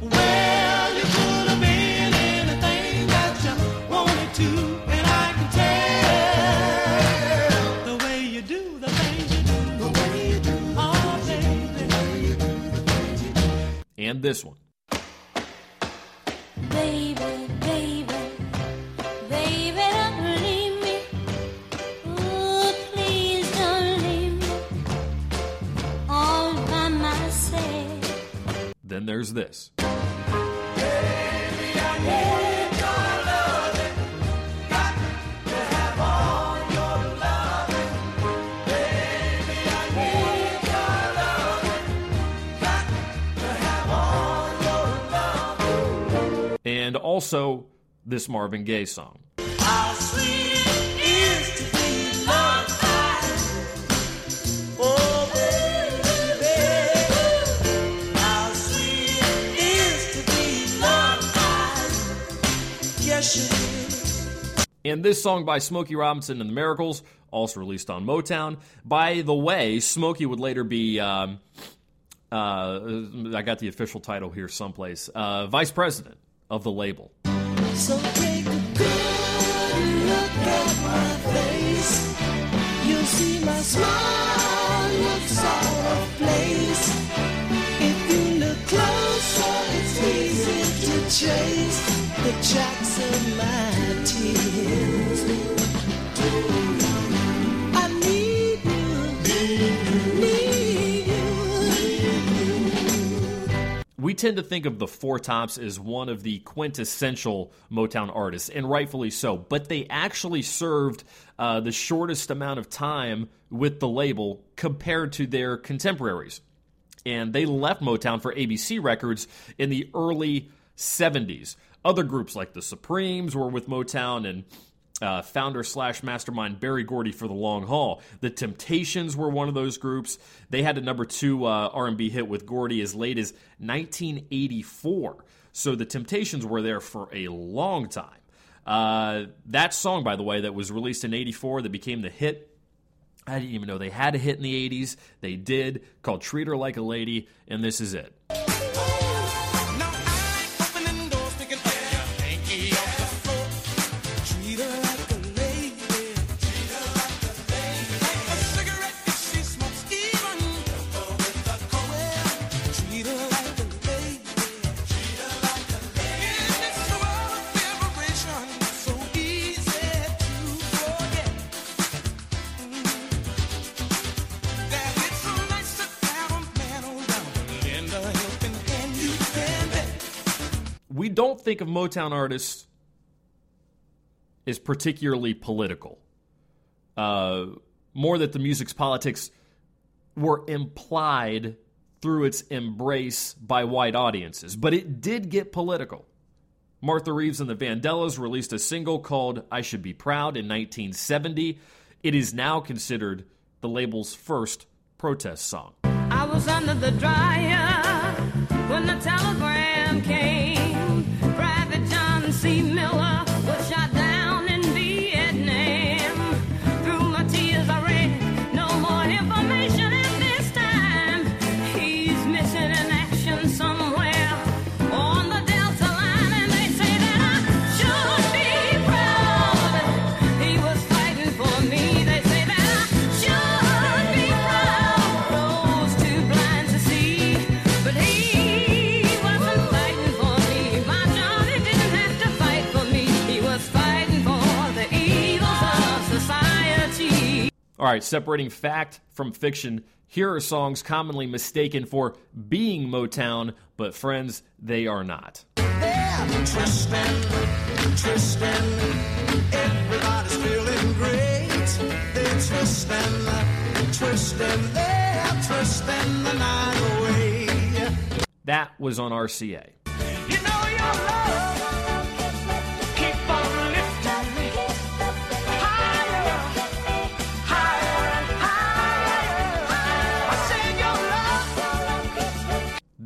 Well, you could have been anything that you wanted to. And I can tell the way you do the things you do. The way you do. Oh, baby. And this one. Then there's this. And also this Marvin Gaye song. And this song by Smokey Robinson and the Miracles, also released on Motown. By the way, Smokey would later be, um, uh, I got the official title here someplace, uh, vice president of the label. So take a good look at tend to think of the Four Tops as one of the quintessential Motown artists, and rightfully so, but they actually served uh, the shortest amount of time with the label compared to their contemporaries. And they left Motown for ABC Records in the early 70s. Other groups like the Supremes were with Motown and uh, founder slash mastermind Berry Gordy for the long haul. The Temptations were one of those groups. They had a number two uh, R&B hit with Gordy as late as 1984. So the Temptations were there for a long time. Uh, that song, by the way, that was released in '84 that became the hit. I didn't even know they had a hit in the '80s. They did, called "Treat Her Like a Lady," and this is it. Think of Motown artists as particularly political. Uh, more that the music's politics were implied through its embrace by white audiences, but it did get political. Martha Reeves and the Vandellas released a single called I Should Be Proud in 1970. It is now considered the label's first protest song. I was under the dryer when the telegram came. All right, separating fact from fiction Here are songs commonly mistaken for being Motown, but friends, they are not. Tristan, Tristan, everybody's feeling great. They're twisting, twisting, they're twisting the night away. That was on RCA. You know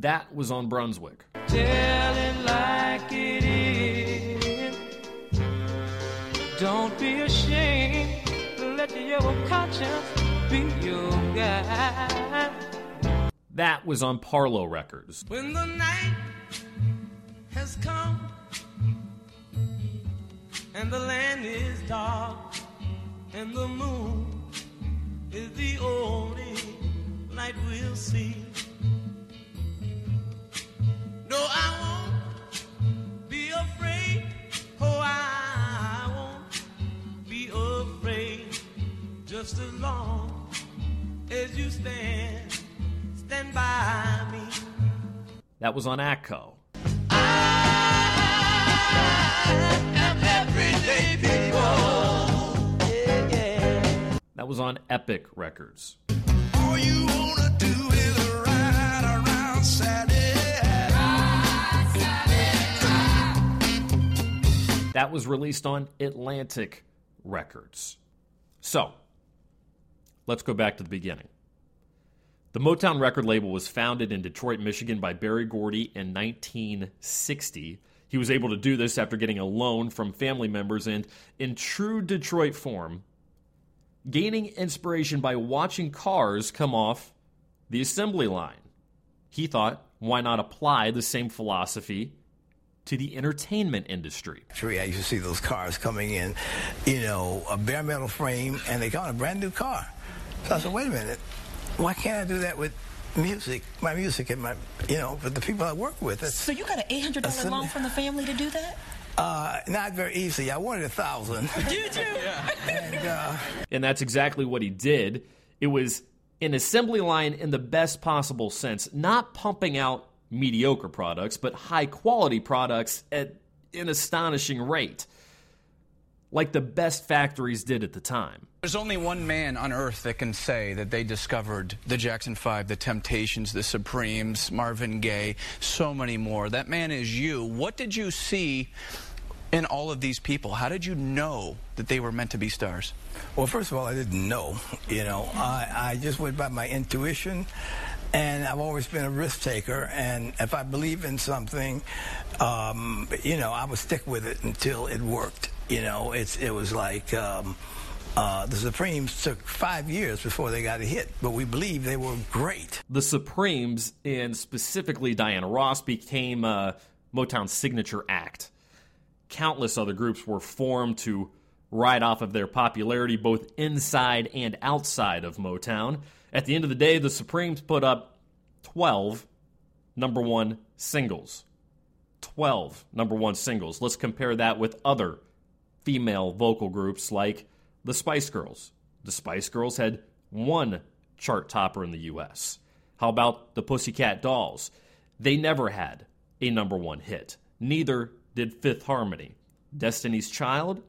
That was on Brunswick. Tell it like it is. Don't be ashamed. Let your conscience be your guide. That was on Parlo Records. When the night has come and the land is dark and the moon is the only light we'll see. Oh, Just as long as you stand, stand by me. That was on Atco. Yeah, yeah. That was on Epic Records. That was released on Atlantic Records. So, let's go back to the beginning. The Motown record label was founded in Detroit, Michigan by Berry Gordy in 1960. He was able to do this after getting a loan from family members and, in true Detroit form, gaining inspiration by watching cars come off the assembly line. He thought, why not apply the same philosophy to the entertainment industry? Actually, I used to see those cars coming in, you know, a bare metal frame, and they got a brand new car. So I said, wait a minute, why can't I do that with music, my music, and my, you know, with the people I work with? It's, So you got an eight hundred dollar Assembly- loan from the family to do that? uh, not very easy. I wanted a thousand. Did you? and, uh, And that's exactly what he did. It was an assembly line in the best possible sense, not pumping out mediocre products, but high quality products at an astonishing rate, like the best factories did at the time. There's only one man on earth that can say that they discovered the Jackson 5, the Temptations, the Supremes, Marvin Gaye, so many more. That man is you. What did you see in all of these people? How did you know that they were meant to be stars? Well, first of all, I didn't know. You know, I, I just went by my intuition, and I've always been a risk taker. And if I believe in something, um, you know, I would stick with it until it worked. You know, it's it was like. Um, uh, the Supremes took five years before they got a hit, but we believe they were great. The Supremes, and specifically Diana Ross, became Motown's signature act. Countless other groups were formed to ride off of their popularity both inside and outside of Motown. At the end of the day, the Supremes put up 12 number one singles. 12 number one singles. Let's compare that with other female vocal groups like the Spice Girls. The Spice Girls had one chart topper in the US. How about the Pussycat Dolls? They never had a number one hit. Neither did Fifth Harmony. Destiny's Child?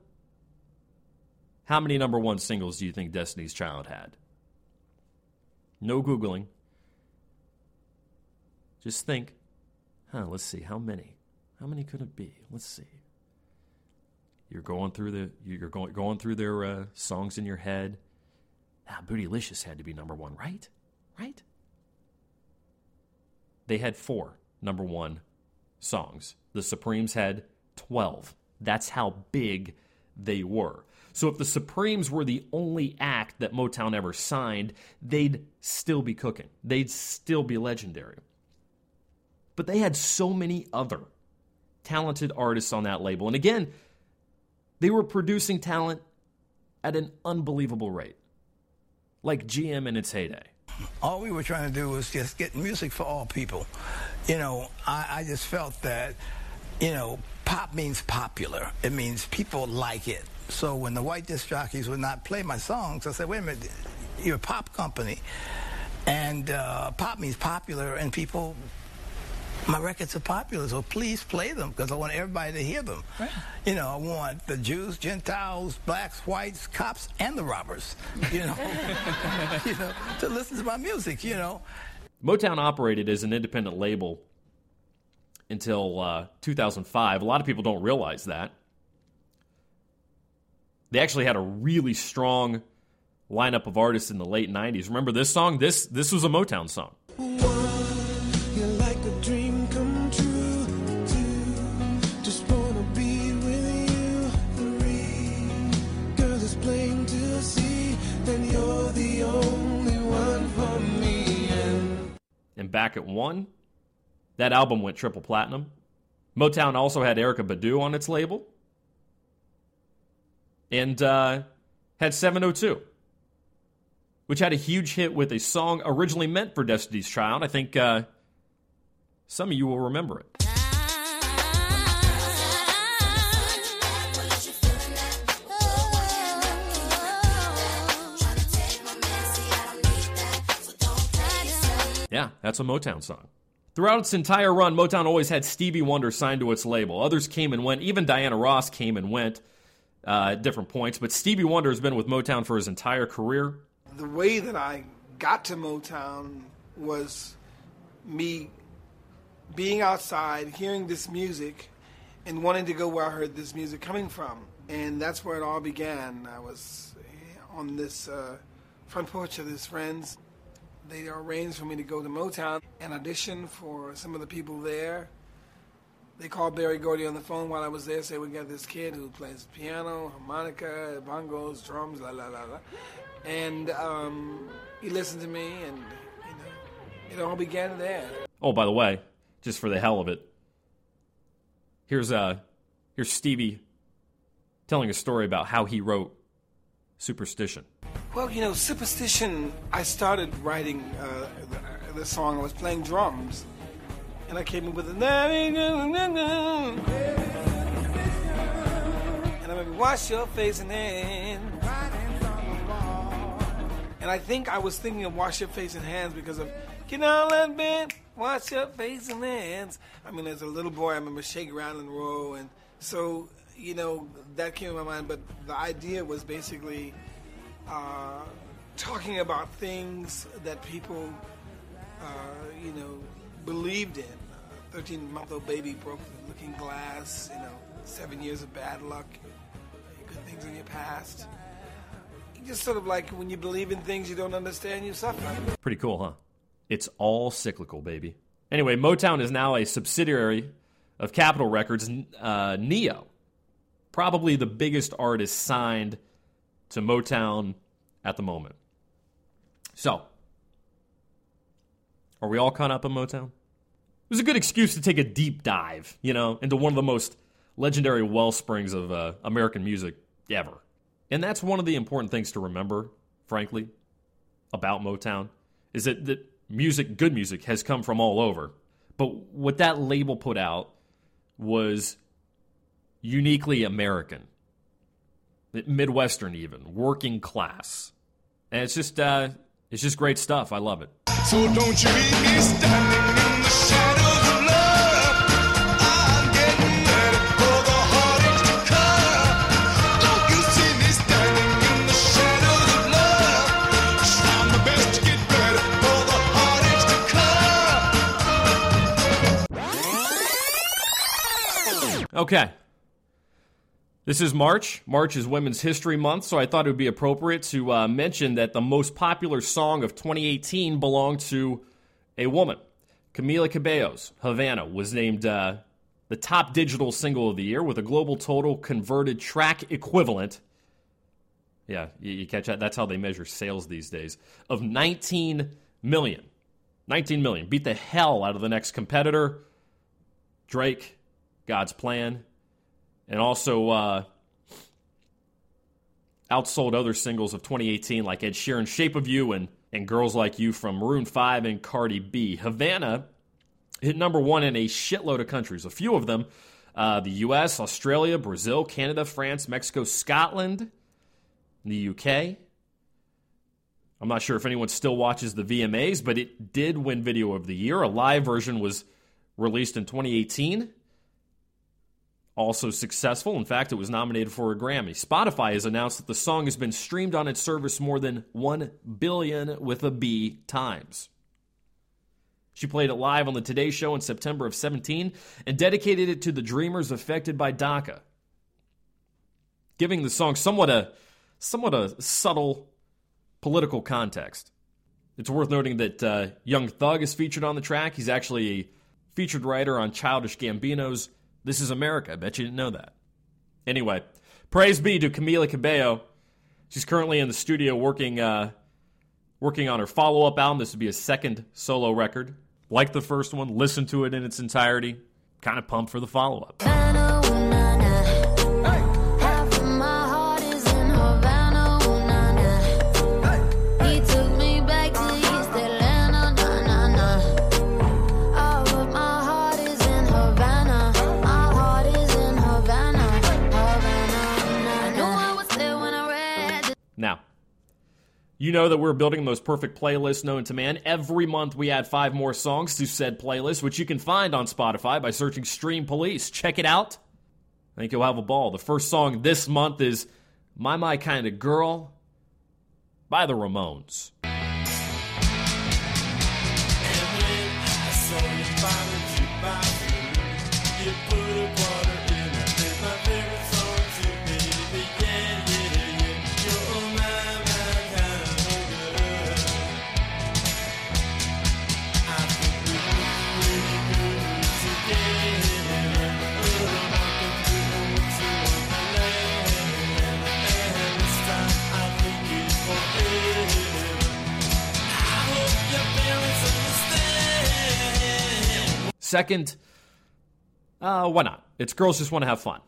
How many number one singles do you think Destiny's Child had? No Googling. Just think. Huh, let's see, how many? How many could it be? Let's see. You're going through the you're going going through their uh, songs in your head. Ah, Bootylicious had to be number one, right? Right? They had four number one songs. The Supremes had twelve. That's how big they were. So if the Supremes were the only act that Motown ever signed, they'd still be cooking. They'd still be legendary. But they had so many other talented artists on that label. And again, they were producing talent at an unbelievable rate, like GM in its heyday. all we were trying to do was just get music for all people. You know, I, I just felt that, you know, pop means popular. It means people like it. So when the white disc jockeys would not play my songs, I said, wait a minute, you're a pop company. And uh, pop means popular, and people, my records are popular, so please play them because I want everybody to hear them. You know, I want the Jews, Gentiles, blacks, whites, cops, and the robbers, you know, you know, to listen to my music, you know. Motown operated as an independent label until uh, 2005. A lot of people don't realize that. They actually had a really strong lineup of artists in the late 90s. Remember this song? This this was a Motown song. You're like a dream come true. Two, just wanna be with you. Three, girl, it's plain to see that you're the only one for me. And back at 1, that album went triple platinum. Motown also had Erica Badu on its label. And uh, had 702, which had a huge hit with a song originally meant for Destiny's Child. I think uh, some of you will remember it. Yeah, that's a Motown song. Throughout its entire run, Motown always had Stevie Wonder signed to its label. Others came and went. Even Diana Ross came and went uh, at different points. But Stevie Wonder has been with Motown for his entire career. the way that I got to Motown was me being outside, hearing this music, and wanting to go where I heard this music coming from. And that's where it all began. I was on this uh, front porch of his friends. They arranged for me to go to Motown and audition for some of the people there. They called Berry Gordy on the phone while I was there, say we got this kid who plays piano, harmonica, bongos, drums, la la la la. And um, he listened to me, and you know, it all began there. Oh, by the way, just for the hell of it, here's uh, here's Stevie telling a story about how he wrote Superstition. Well, you know, Superstition, I started writing uh, the, the song, I was playing drums, and I came up with a. And I went, wash your face and hands. And I think I was thinking of wash your face and hands because of, get on that bed, wash your face and hands. I mean, as a little boy, I remember shake, rattle, and roll. And so, you know, that came to my mind. But the idea was basically uh, talking about things that people, uh, you know, believed in. A 13 month old baby broke the looking glass, you know, seven years of bad luck, good things in your past. Just sort of like when you believe in things you don't understand, you suffer. Pretty cool, huh? It's all cyclical, baby. Anyway, Motown is now a subsidiary of Capitol Records. Uh, Ne-Yo, probably the biggest artist signed to Motown at the moment. So, are we all caught up in Motown? It was a good excuse to take a deep dive, you know, into one of the most legendary well springs of uh, American music ever. And that's one of the important things to remember, frankly, about Motown, is that, that music, good music, has come from all over. But what that label put out was uniquely American, Midwestern, even working class, and it's just uh, it's just great stuff. I love it. So don't you leave me standing in the shadows of love. I'm getting ready for the heartaches to come. Don't you see me standing in the shadows of love? Trying my best to get ready for the heartaches to come. Okay. This is March. March is Women's History Month, so I thought it would be appropriate to uh, mention that the most popular song of 2018 belonged to a woman. Camila Cabello's Havana was named uh, the top digital single of the year with a global total converted track equivalent. Yeah, you, you catch that? That's how they measure sales these days. Of 19 million. 19 million. Beat the hell out of the next competitor, Drake, God's Plan, and also uh, outsold other singles of 2018 like Ed Sheeran's Shape of You and, and Girls Like You from Maroon 5 and Cardi B. Havana hit number one in a shitload of countries, a few of them uh, the US, Australia, Brazil, Canada, France, Mexico, Scotland, the UK. I'm not sure if anyone still watches the VMAs, but it did win Video of the Year. A live version was released in 2018. Also successful. In fact, it was nominated for a Grammy. Spotify has announced that the song has been streamed on its service more than 1 billion with a B times. She played it live on the Today Show in September of 17 and dedicated it to the dreamers affected by DACA, giving the song somewhat a somewhat a subtle political context. It's worth noting that uh, Young Thug is featured on the track. He's actually a featured writer on Childish Gambino's This Is America. I bet you didn't know that. Anyway, praise be to Camila Cabello. She's currently in the studio working uh, working on her follow up album. This would be a second solo record. Like the first one, listen to it in its entirety. Kind of pumped for the follow up. You know that we're building the most perfect playlist known to man. Every month we add five more songs to said playlist, which you can find on Spotify by searching Stream Police. Check it out. I think you'll have a ball. The first song this month is My My Kind of Girl by the Ramones. Second, uh, why not? It's Girls Just Want to Have Fun.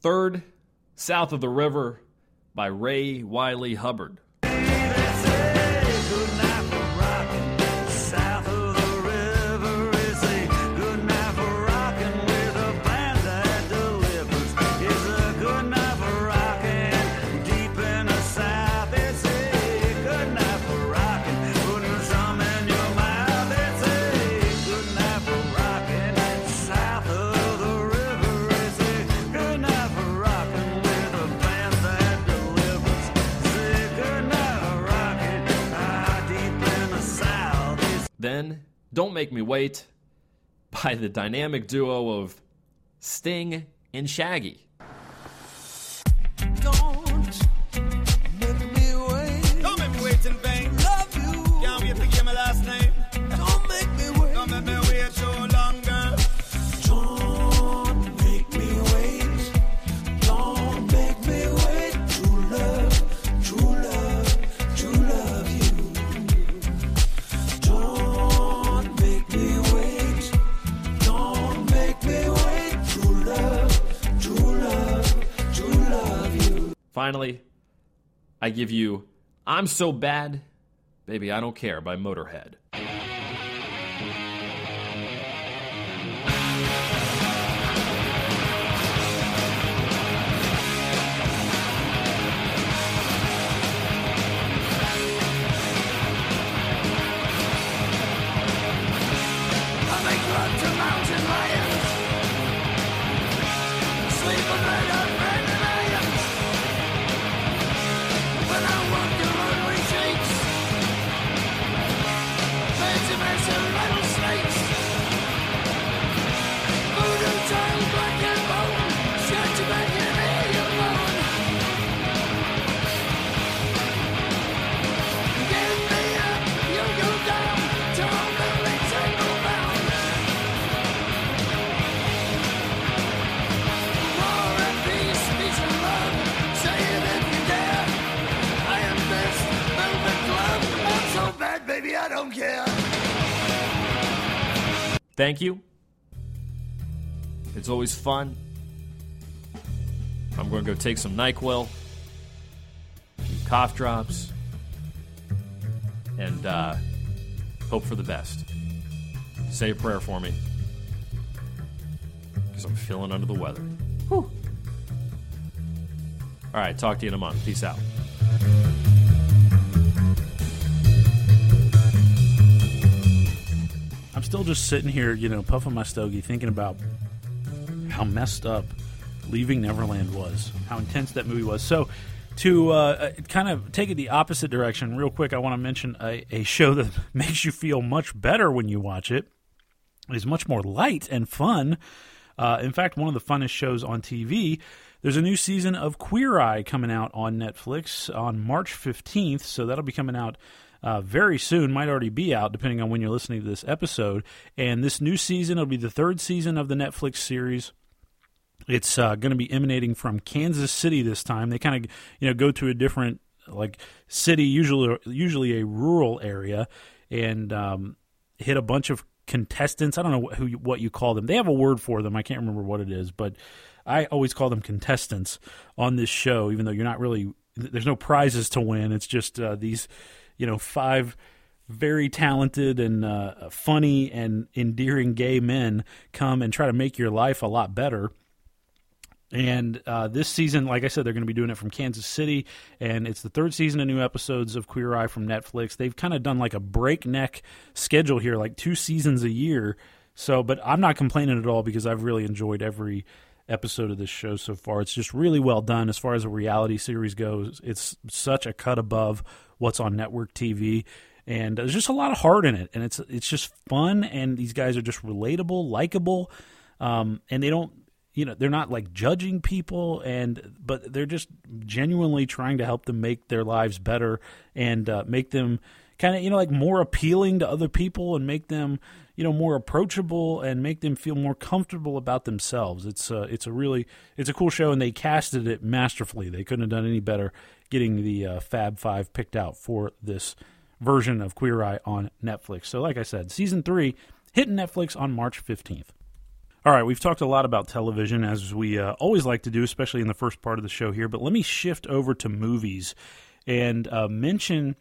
Third, South of the River by Ray Wylie Hubbard. Then, Don't Make Me Wait by the dynamic duo of Sting and Shaggy. Finally, I give you I'm So Bad, Baby I Don't Care by Motorhead. Thank you. It's always fun. I'm going to go take some NyQuil, some cough drops, and uh, hope for the best. Say a prayer for me because I'm feeling under the weather. Whew. All right, talk to you in a month. Peace out. I'm still just sitting here, you know, puffing my stogie, thinking about how messed up Leaving Neverland was, how intense that movie was. So, to uh, kind of take it the opposite direction, real quick, I want to mention a, a show that makes you feel much better when you watch it. It is much more light and fun. Uh, in fact, one of the funnest shows on TV. There's a new season of Queer Eye coming out on Netflix on March 15th, so that'll be coming out uh, very soon. Might already be out, depending on when you're listening to this episode. And this new season it'll be the third season of the Netflix series. It's uh, going to be emanating from Kansas City this time. They kind of you know go to a different like city, usually usually a rural area, and um, hit a bunch of contestants. I don't know who what you call them. They have a word for them. I can't remember what it is, but I always call them contestants on this show. Even though you're not really there's no prizes to win. It's just uh, these you know five very talented and uh, funny and endearing gay men come and try to make your life a lot better. And uh, this season, like I said, they're going to be doing it from Kansas City, and it's the third season of new episodes of Queer Eye from Netflix. They've kind of done like a breakneck schedule here, like two seasons a year. So, but I'm not complaining at all because I've really enjoyed every episode of this show so far. It's just really well done as far as a reality series goes. It's such a cut above what's on network TV, and there's just a lot of heart in it, and it's it's just fun. And these guys are just relatable, likable, um, and they don't you know they're not like judging people and but they're just genuinely trying to help them make their lives better and uh, make them kind of you know like more appealing to other people and make them you know more approachable and make them feel more comfortable about themselves it's uh, it's a really it's a cool show and they casted it masterfully they couldn't have done any better getting the uh, fab five picked out for this version of queer eye on netflix so like i said season three hitting netflix on march 15th all right, we've talked a lot about television as we uh, always like to do, especially in the first part of the show here. But let me shift over to movies and uh, mention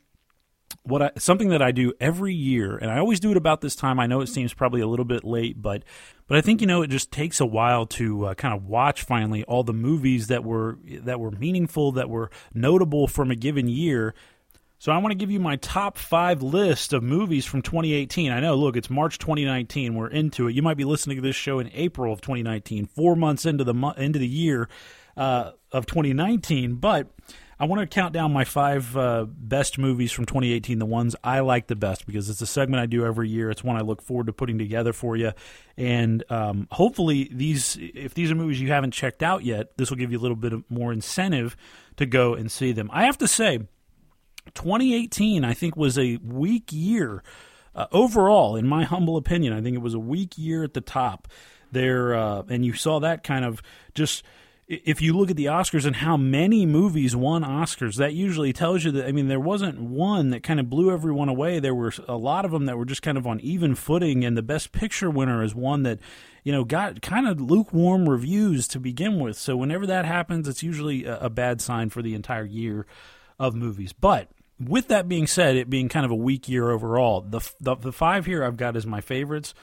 what I, something that I do every year, and I always do it about this time. I know it seems probably a little bit late, but but I think you know it just takes a while to uh, kind of watch finally all the movies that were that were meaningful, that were notable from a given year. So I want to give you my top five list of movies from 2018. I know, look, it's March 2019. We're into it. You might be listening to this show in April of 2019, four months into the into the year uh, of 2019. But I want to count down my five uh, best movies from 2018, the ones I like the best, because it's a segment I do every year. It's one I look forward to putting together for you, and um, hopefully these, if these are movies you haven't checked out yet, this will give you a little bit of more incentive to go and see them. I have to say. 2018, I think, was a weak year uh, overall. In my humble opinion, I think it was a weak year at the top there, uh, and you saw that kind of just. If you look at the Oscars and how many movies won Oscars, that usually tells you that. I mean, there wasn't one that kind of blew everyone away. There were a lot of them that were just kind of on even footing, and the Best Picture winner is one that you know got kind of lukewarm reviews to begin with. So whenever that happens, it's usually a, a bad sign for the entire year of movies. But with that being said, it being kind of a weak year overall, the, the the five here I've got as my favorites.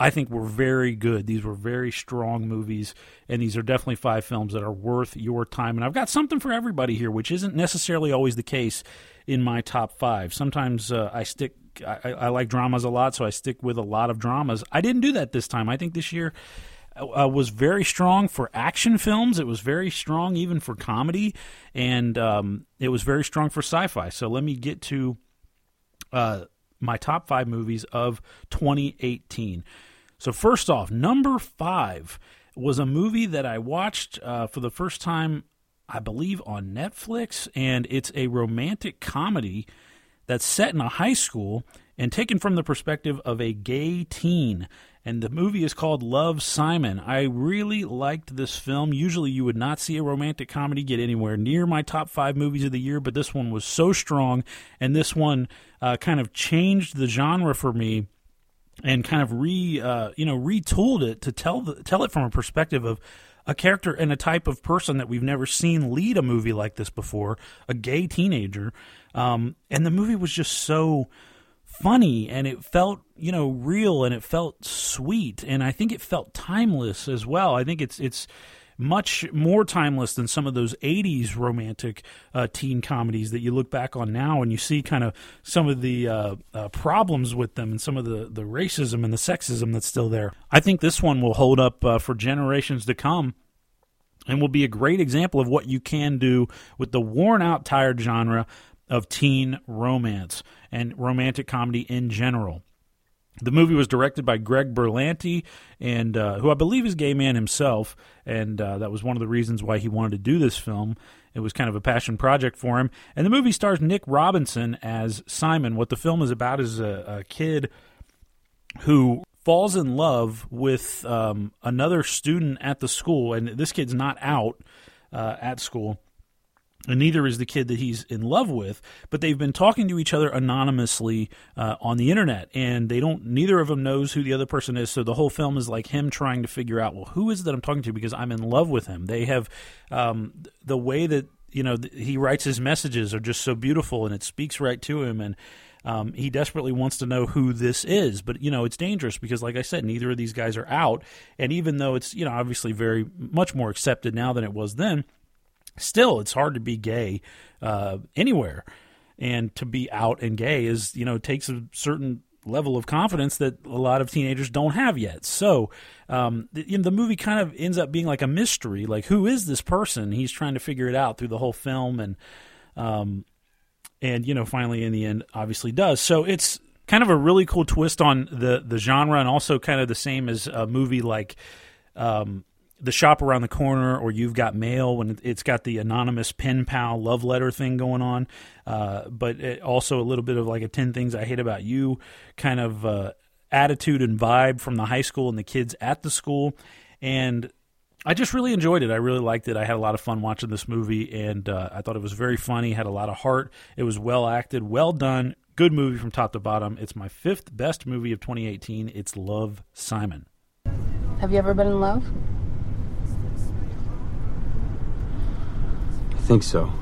I think were very good. These were very strong movies, and these are definitely five films that are worth your time. And I've got something for everybody here, which isn't necessarily always the case in my top five. Sometimes uh, I stick. I, I like dramas a lot, so I stick with a lot of dramas. I didn't do that this time. I think this year uh, was very strong for action films. It was very strong even for comedy, and um, it was very strong for sci-fi. So let me get to uh, my top five movies of 2018. So first off, number five was a movie that I watched uh, for the first time, I believe, on Netflix, and it's a romantic comedy that's set in a high school and taken from the perspective of a gay teen. And the movie is called Love Simon. I really liked this film. Usually, you would not see a romantic comedy get anywhere near my top five movies of the year, but this one was so strong, and this one uh, kind of changed the genre for me and kind of re uh, you know retooled it to tell the, tell it from a perspective of a character and a type of person that we've never seen lead a movie like this before, a gay teenager. Um, and the movie was just so funny and it felt you know real and it felt sweet and I think it felt timeless as well. I think it's it's much more timeless than some of those 80s romantic uh, teen comedies that you look back on now and you see kind of some of the uh, uh, problems with them and some of the, the racism and the sexism that's still there. I think this one will hold up uh, for generations to come and will be a great example of what you can do with the worn out, tired genre of teen romance and romantic comedy in general. The movie was directed by Greg Berlanti, and uh, who I believe is gay man himself, and uh, that was one of the reasons why he wanted to do this film. It was kind of a passion project for him. And the movie stars Nick Robinson as Simon. What the film is about is a, a kid who falls in love with um, another student at the school, and this kid's not out uh, at school and neither is the kid that he's in love with but they've been talking to each other anonymously uh, on the internet and they don't neither of them knows who the other person is so the whole film is like him trying to figure out well who is it that i'm talking to because i'm in love with him they have um, the way that you know th- he writes his messages are just so beautiful and it speaks right to him and um, he desperately wants to know who this is, but you know it's dangerous because, like I said, neither of these guys are out. And even though it's you know obviously very much more accepted now than it was then, still it's hard to be gay uh, anywhere. And to be out and gay is you know takes a certain level of confidence that a lot of teenagers don't have yet. So um, the, you know, the movie kind of ends up being like a mystery. Like who is this person? He's trying to figure it out through the whole film and um, and you know finally in the end obviously does. So it's kind of a really cool twist on the the genre and also kind of the same as a movie like um, the shop around the corner or you've got mail when it's got the anonymous pen pal love letter thing going on. Uh, but it also a little bit of like a 10 things i hate about you kind of uh, attitude and vibe from the high school and the kids at the school. And i just really enjoyed it. I really liked it. I had a lot of fun watching this movie and uh, i thought it was very funny had a lot of heart. It was well acted well done good movie from top to bottom. It's my fifth best movie of 2018 it's love simon. Have you ever been in love? Think so.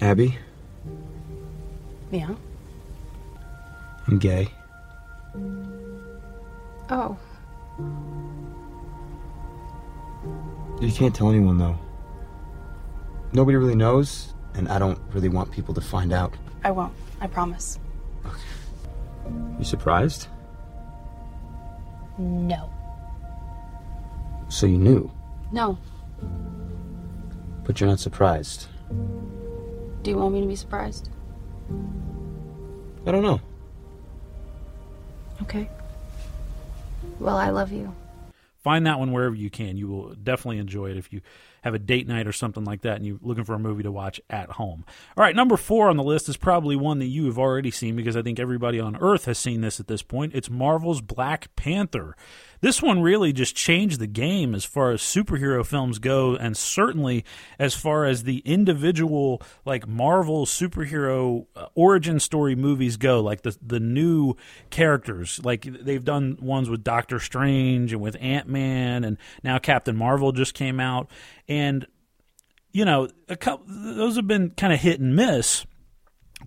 Abby, Yeah. I'm gay. Oh. You can't tell anyone, though. Nobody really knows, and I don't really want people to find out. I won't. I promise. You surprised? No. So you knew, No. But you're not surprised. Do you want me to be surprised? I don't know. Okay. Well, I love you. find that one wherever you can. You will definitely enjoy it if you have a date night or something like that and you're looking for a movie to watch at home. All right, number four on the list is probably one that you have already seen because I think everybody on earth has seen this at this point. It's Marvel's Black Panther. This one really just changed the game as far as superhero films go, and certainly as far as the individual like Marvel superhero uh, origin story movies go, like the the new characters. Like they've done ones with Doctor Strange and with Ant Man, and now Captain Marvel just came out, and you know, a couple those have been kind of hit and miss.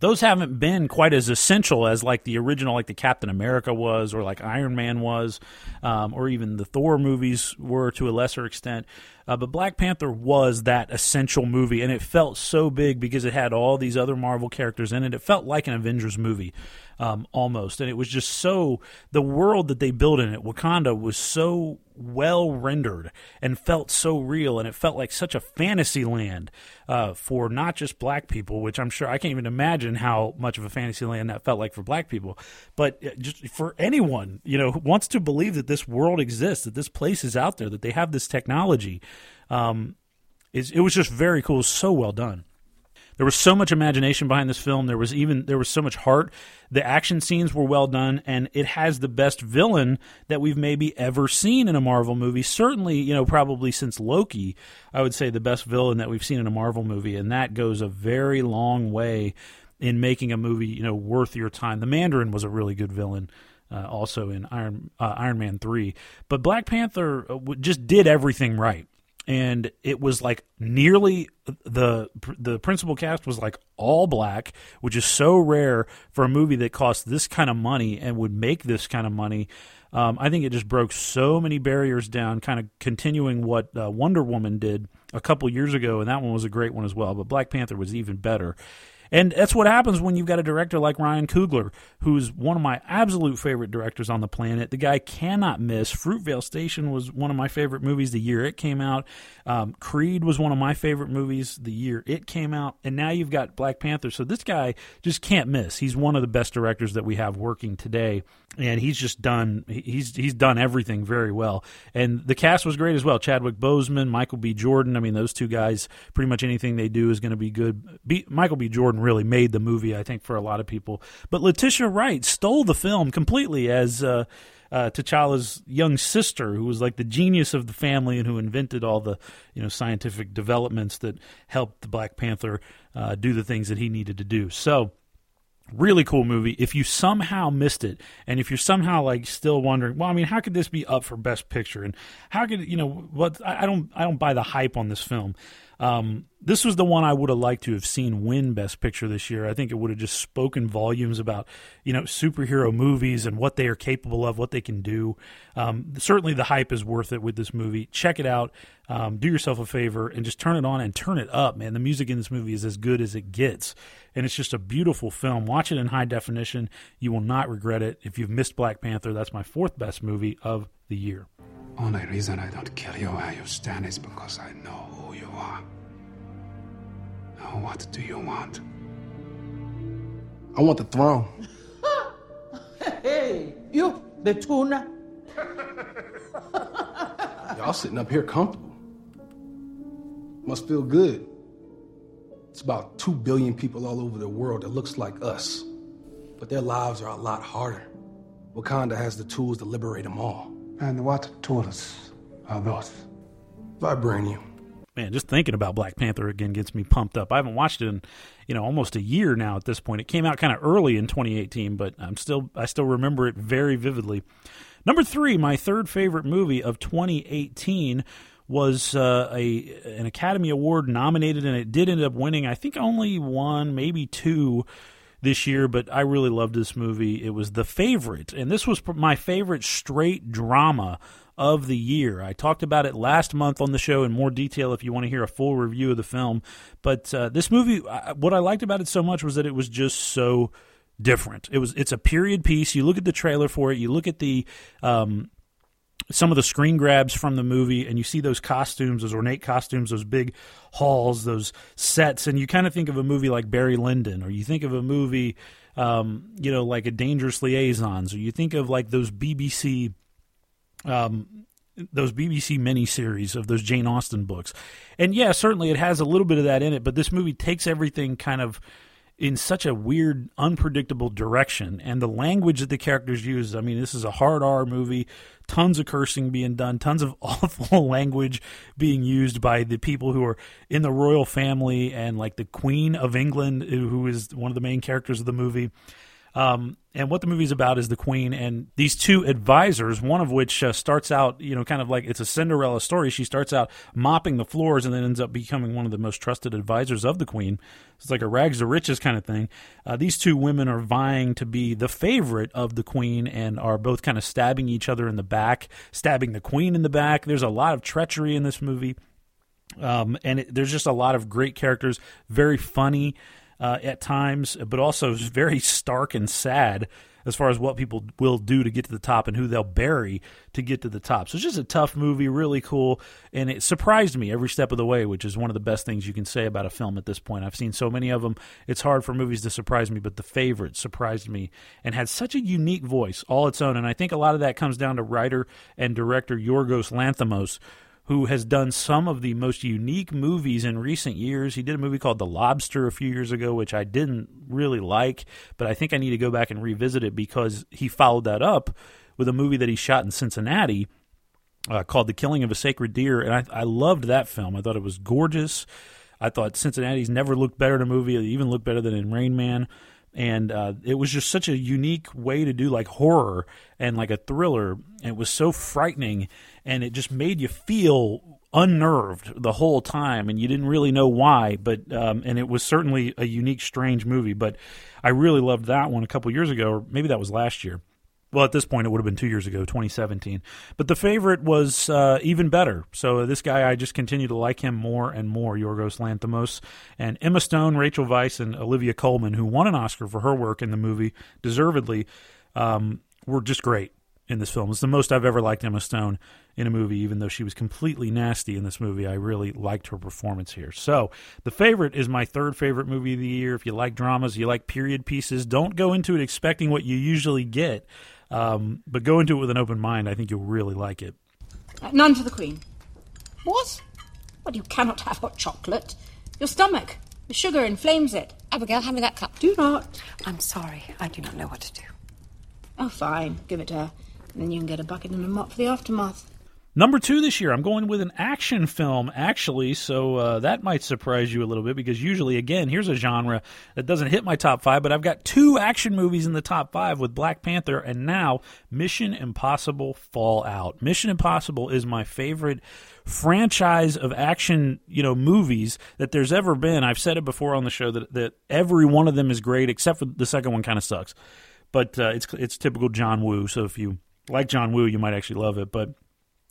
Those haven't been quite as essential as like the original like the captain america was or like iron man was um, or even the thor movies were to a lesser extent. Uh, but black panther was that essential movie and it felt so big because it had all these other marvel characters in it. It felt like an avengers movie um, almost. And it was just so the world that they built in it wakanda was so well rendered and felt so real and it felt like such a fantasy land uh, for not just black people which i'm sure i can't even imagine how much of a fantasy land that felt like for black people. But uh, just for anyone you know who wants to believe that this world exists that this place is out there that they have this technology um, it was just very cool so well done there was so much imagination behind this film. There was even there was so much heart. The action scenes were well done, and it has the best villain that we've maybe ever seen in a Marvel movie. Certainly, you know, probably since Loki, I would say the best villain that we've seen in a Marvel movie, and that goes a very long way in making a movie you know worth your time. The Mandarin was a really good villain. Uh, also in Iron uh, Iron Man three, but Black Panther uh, just did everything right and it was like nearly the the principal cast was like all black, which is so rare for a movie that costs this kind of money and would make this kind of money. Um, I think it just broke so many barriers down, kind of continuing what uh, Wonder Woman did a couple years ago, and that one was a great one as well. But Black Panther was even better. And that's what happens when you've got a director like Ryan Coogler, who's one of my absolute favorite directors on the planet. The guy cannot miss. Fruitvale Station was one of my favorite movies the year it came out. Um, Creed was one of my favorite movies the year it came out. And now you've got Black Panther. So this guy just can't miss. He's one of the best directors that we have working today. And he's just done he's he's done everything very well. And the cast was great as well. Chadwick Boseman, Michael B. Jordan. I mean, those two guys, pretty much anything they do is going to be good. B, Michael B. Jordan really made the movie, I think, for a lot of people. But Letitia Wright stole the film completely as uh, uh, T'Challa's young sister, who was like the genius of the family and who invented all the you know scientific developments that helped the Black Panther uh, do the things that he needed to do. So. Really cool movie. If you somehow missed it, and if you're somehow like still wondering, well, I mean, how could this be up for Best Picture, and how could you know what? I I don't, I don't buy the hype on this film. Um, this was the one I would have liked to have seen win Best Picture this year. I think it would have just spoken volumes about you know superhero movies and what they are capable of, what they can do. Um, certainly, the hype is worth it with this movie. Check it out. Um, do yourself a favor and just turn it on and turn it up, man. The music in this movie is as good as it gets, and it's just a beautiful film. Watch it in high definition. You will not regret it. If you've missed Black Panther, that's my fourth best movie of the year. Only reason I don't kill you where you stand is because I know who you are. Now, what do you want? I want the throne. Hey, you, the tuna. Y'all sitting up here comfortable. Must feel good. It's about 2 billion people all over the world that looks like us. But their lives are a lot harder. Wakanda has the tools to liberate them all. And what tools are those? Vibranium. man, just thinking about Black Panther again gets me pumped up. I haven't watched it in, you know, almost a year now at this point. It came out kind of early in 2018, but I'm still I still remember it very vividly. Number three, my third favorite movie of 2018 was uh, a an Academy Award nominated, and it did end up winning. I think only one, maybe two this year, but I really loved this movie. It was The Favorite, and this was my favorite straight drama of the year. I talked about it last month on the show in more detail if you want to hear a full review of the film. But uh, this movie, what I liked about it so much was that it was just so different. It was it's a period piece. You look at the trailer for it, you look at the um, some of the screen grabs from the movie and you see those costumes, those ornate costumes, those big halls, those sets, and you kind of think of a movie like Barry Lyndon, or you think of a movie, um, you know, like a Dangerous Liaisons, or you think of like those BBC, um, those BBC miniseries of those Jane Austen books. And yeah, certainly it has a little bit of that in it, but this movie takes everything kind of in such a weird, unpredictable direction. And the language that the characters use, I mean, this is a hard R movie, tons of cursing being done, tons of awful language being used by the people who are in the royal family and like the Queen of England, who is one of the main characters of the movie. Um, and what the movie's about is the queen and these two advisors, one of which uh, starts out, you know, kind of like it's a Cinderella story. She starts out mopping the floors and then ends up becoming one of the most trusted advisors of the queen. It's like a rags to riches kind of thing. Uh, these two women are vying to be the favorite of the queen and are both kind of stabbing each other in the back, stabbing the queen in the back. There's a lot of treachery in this movie. Um, and it, there's just a lot of great characters, very funny uh, at times, but also very stark and sad as far as what people will do to get to the top and who they'll bury to get to the top. So it's just a tough movie, really cool, and it surprised me every step of the way, which is one of the best things you can say about a film at this point. I've seen so many of them; it's hard for movies to surprise me, but The Favorite surprised me and had such a unique voice all its own. And I think a lot of that comes down to writer and director Yorgos Lanthimos who has done some of the most unique movies in recent years. He did a movie called The Lobster a few years ago, which I didn't really like, but I think I need to go back and revisit it because he followed that up with a movie that he shot in Cincinnati uh, called The Killing of a Sacred Deer, and I, I loved that film. I thought it was gorgeous. I thought Cincinnati's never looked better in a movie. It even looked better than in Rain Man. And uh, it was just such a unique way to do like horror and like a thriller. And it was so frightening, and it just made you feel unnerved the whole time, and you didn't really know why. But um, and it was certainly a unique, strange movie. But I really loved that one a couple years ago, or maybe that was last year. Well, at this point, it would have been two years ago, 2017. But the favorite was uh, even better. So this guy, I just continue to like him more and more, Yorgos Lanthimos. And Emma Stone, Rachel Weisz, and Olivia Colman, who won an Oscar for her work in the movie, deservedly, um, were just great in this film. It's the most I've ever liked Emma Stone in a movie, even though she was completely nasty in this movie. I really liked her performance here. So, The Favorite is my third favorite movie of the year. If you like dramas, you like period pieces, don't go into it expecting what you usually get, um, but go into it with an open mind. I think you'll really like it. None for the Queen. What? Well, you cannot have hot chocolate. Your stomach. The sugar inflames it. Abigail, hand me that cup. Do not. I'm sorry. I do not know what to do. Oh, fine. Give it to her. And you can get a bucket and a mop for the aftermath. Number two this year, I'm going with an action film, actually, so uh, that might surprise you a little bit because usually, again, here's a genre that doesn't hit my top five, but I've got two action movies in the top five with Black Panther and now Mission Impossible Fallout. Mission Impossible is my favorite franchise of action, you know, movies that there's ever been. I've said it before on the show that, that every one of them is great, except for the second one kind of sucks. But uh, it's it's typical John Woo, so if you like John Woo, you might actually love it. But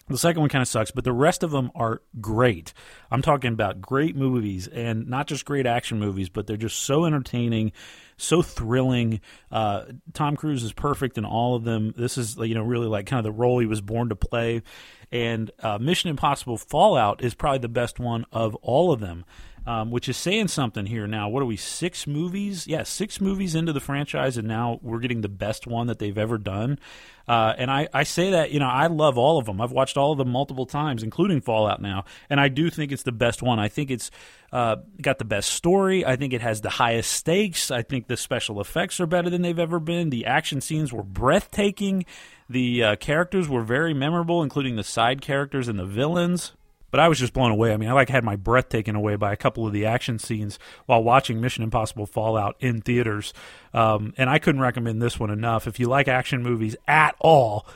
the second one kind of sucks, but the rest of them are great. I'm talking about great movies and not just great action movies, but they're just so entertaining, so thrilling. Uh, Tom Cruise is perfect in all of them. This is you know really like kind of the role he was born to play. And uh, Mission Impossible Fallout is probably the best one of all of them. Um, which is saying something here now. What are we, six movies? Yeah, six movies into the franchise, and now we're getting the best one that they've ever done. Uh, and I, I say that, you know, I love all of them. I've watched all of them multiple times, including Fallout now, and I do think it's the best one. I think it's uh, got the best story. I think it has the highest stakes. I think the special effects are better than they've ever been. The action scenes were breathtaking. The uh, characters were very memorable, including the side characters and the villains but I was just blown away. I mean, I like had my breath taken away by a couple of the action scenes while watching Mission Impossible Fallout in theaters. Um, and I couldn't recommend this one enough. If you like action movies at all,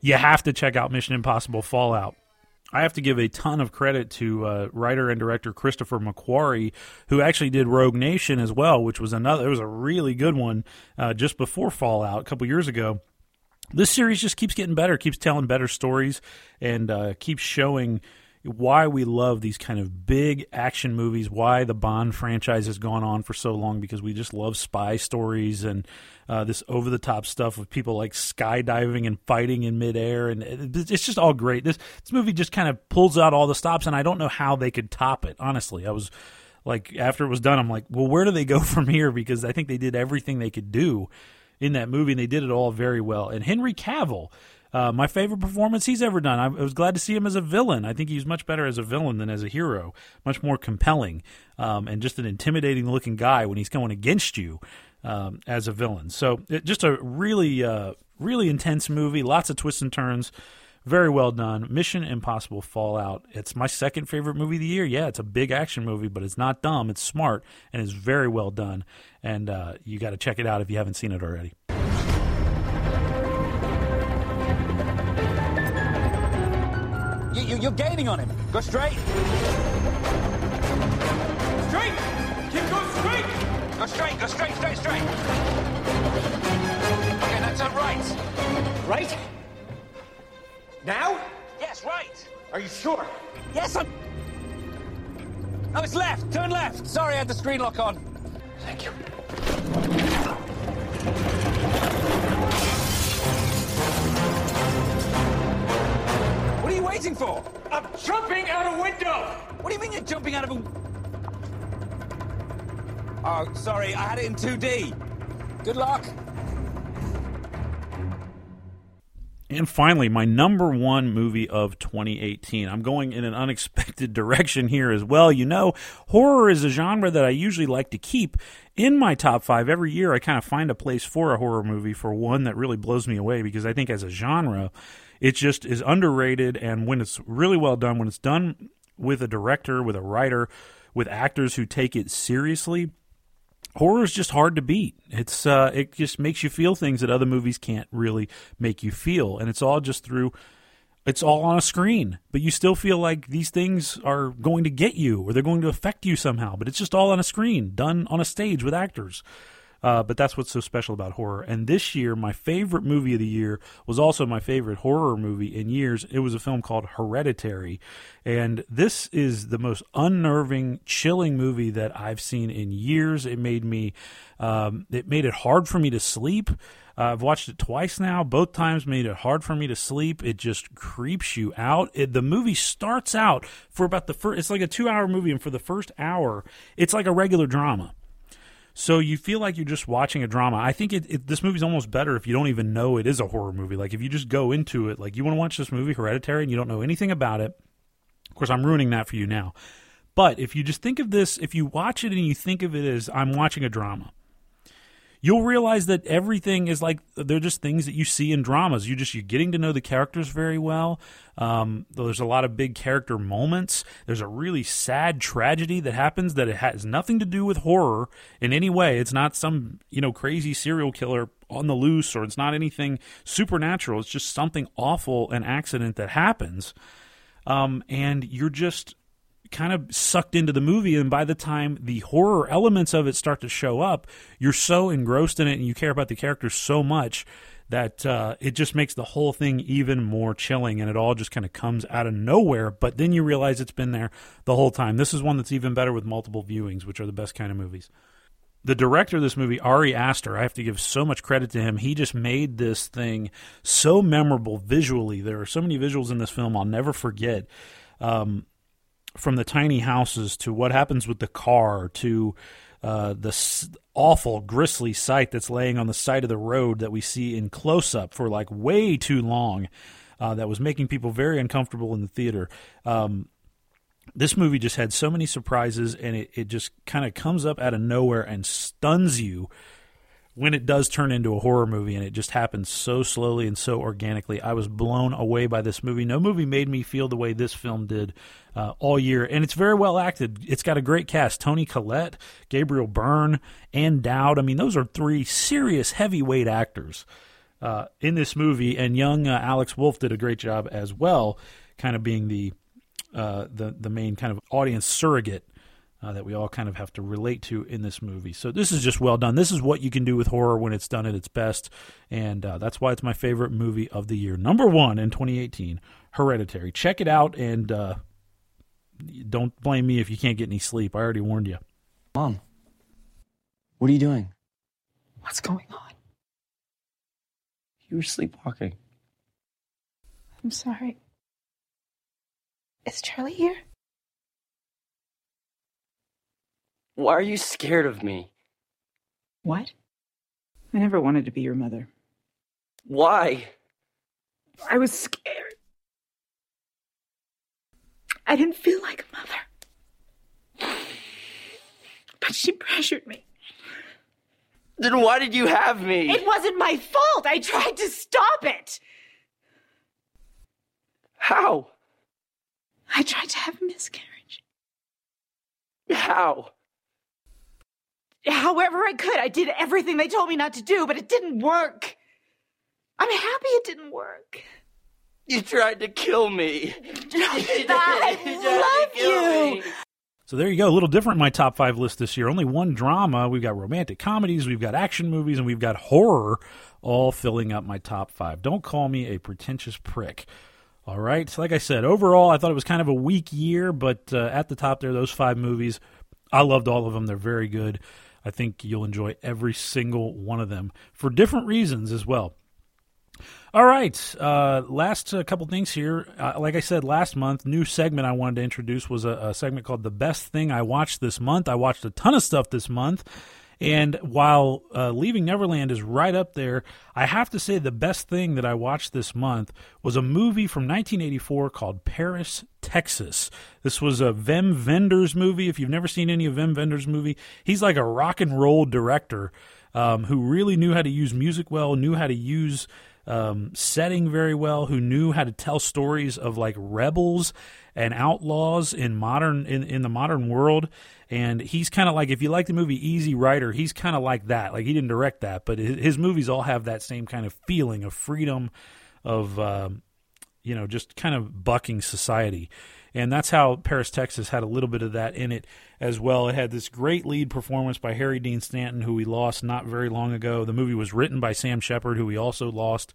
you have to check out Mission Impossible Fallout. I have to give a ton of credit to uh, writer and director Christopher McQuarrie, who actually did Rogue Nation as well, which was another. It was a really good one uh, just before Fallout a couple years ago. This series just keeps getting better, keeps telling better stories, and uh, keeps showing why we love these kind of big action movies, why the Bond franchise has gone on for so long, because we just love spy stories and uh, this over the top stuff with people like skydiving and fighting in midair. And it's just all great. This, this movie just kind of pulls out all the stops, and I don't know how they could top it, honestly. I was like, after it was done, I'm like, well, where do they go from here? Because I think they did everything they could do in that movie, and they did it all very well. And Henry Cavill uh, my favorite performance he's ever done. I, was glad to see him as a villain. I think he's much better as a villain than as a hero. Much more compelling um, and just an intimidating looking guy when he's going against you um, as a villain. So it, just a really, uh, really intense movie. Lots of twists and turns. Very well done. Mission Impossible Fallout. It's my second favorite movie of the year. Yeah, it's a big action movie, but it's not dumb. It's smart and it's very well done. And uh, you got to check it out if you haven't seen it already. You, you, you're gaining on him. Go straight. Straight! Keep going straight! Go straight, go straight, straight, straight. Okay, now turn right. Right? Now? Yes, right. Are you sure? Yes, I'm... No, it's left. Turn left. Sorry, I had the screen lock on. Thank you. Waiting for? I'm jumping out a window! What do you mean you're jumping out of a... Oh, sorry, I had it in 2D. Good luck. And finally, my number one movie of 2018. I'm going in an unexpected direction here as well. You know, horror is a genre that I usually like to keep in my top five. Every year, I kind of find a place for a horror movie for one that really blows me away because I think as a genre, it just is underrated. And when it's really well done, when it's done with a director, with a writer, with actors who take it seriously, horror is just hard to beat. It's uh, it just makes you feel things that other movies can't really make you feel, and it's all just through. It's all on a screen, but you still feel like these things are going to get you or they're going to affect you somehow. But it's just all on a screen, done on a stage with actors. Uh, but that's what's so special about horror. And this year, my favorite movie of the year was also my favorite horror movie in years. It was a film called Hereditary. And this is the most unnerving, chilling movie that I've seen in years. It made me, um, it made it hard for me to sleep. Uh, I've watched it twice now. Both times made it hard for me to sleep. It just creeps you out. It, the movie starts out for about the first, it's like a two hour movie. And for the first hour, it's like a regular drama. So you feel like you're just watching a drama. I think it, it, this movie's almost better if you don't even know it is a horror movie. Like if you just go into it, like you want to watch this movie Hereditary and you don't know anything about it. Of course, I'm ruining that for you now. But if you just think of this, if you watch it and you think of it as I'm watching a drama, you'll realize that everything is like they're just things that you see in dramas. You just you're getting to know the characters very well. Um, there's a lot of big character moments. There's a really sad tragedy that happens that it has nothing to do with horror in any way. It's not some you know crazy serial killer on the loose, or it's not anything supernatural. It's just something awful, an accident that happens, um, and you're just kind of sucked into the movie and by the time the horror elements of it start to show up you're so engrossed in it and you care about the characters so much that uh, it just makes the whole thing even more chilling and it all just kind of comes out of nowhere but then you realize it's been there the whole time this is one that's even better with multiple viewings which are the best kind of movies the director of this movie, Ari Aster, I have to give so much credit to him. He just made this thing so memorable visually. There are so many visuals in this film I'll never forget. Um, from the tiny houses to what happens with the car to uh, the s- awful, grisly sight that's laying on the side of the road that we see in close up for like way too long. Uh, that was making people very uncomfortable in the theater. Um, this movie just had so many surprises, and it, it just kind of comes up out of nowhere and stuns you when it does turn into a horror movie, and it just happens so slowly and so organically. I was blown away by this movie. No movie made me feel the way this film did uh, all year, and it's very well acted. It's got a great cast: Toni Collette, Gabriel Byrne, Ann Dowd. I mean, those are three serious heavyweight actors uh, in this movie, and young uh, Alex Wolff did a great job as well, kind of being the uh, the the main kind of audience surrogate uh, that we all kind of have to relate to in this movie. So this is just well done. This is what you can do with horror when it's done at its best, and uh, that's why it's my favorite movie of the year, number one in 2018, Hereditary. Check it out, and uh, don't blame me if you can't get any sleep. I already warned you. Mom, what are you doing? What's going on? You were sleepwalking. I'm sorry. Is Charlie here? Why are you scared of me? What? I never wanted to be your mother. Why? I was scared. I didn't feel like a mother. But she pressured me. Then why did you have me? It wasn't my fault. I tried to stop it. How? I tried to have a miscarriage. How? However, I could. I did everything they told me not to do, but it didn't work. I'm happy it didn't work. You tried to kill me. I love you. So there you go. A little different in my top five list this year. Only one drama. We've got romantic comedies, we've got action movies, and we've got horror all filling up my top five. Don't call me a pretentious prick. All right. So like I said, overall, I thought it was kind of a weak year, but uh, at the top there, those five movies, I loved all of them. They're very good. I think you'll enjoy every single one of them for different reasons as well. All right. Uh, last uh, couple things here. Uh, like I said last month, new segment I wanted to introduce was a, a segment called "The Best Thing I Watched This Month." I watched a ton of stuff this month, and while uh, Leaving Neverland is right up there, I have to say the best thing that I watched this month was a movie from 1984 called Paris, Texas. This was a Wim Wenders movie. If you've never seen any of Wim Wenders' movie, he's like a rock and roll director. um, who really knew how to use music well, knew how to use um, setting very well, who knew how to tell stories of like rebels and outlaws in modern in, in the modern world. And he's kind of like if you like the movie Easy Rider, he's kind of like that. Like he didn't direct that, but his, movies all have that same kind of feeling of freedom, of um, you know, just kind of bucking society. And that's how Paris, Texas had a little bit of that in it as well. It had this great lead performance by Harry Dean Stanton, who we lost not very long ago. The movie was written by Sam Shepard, who we also lost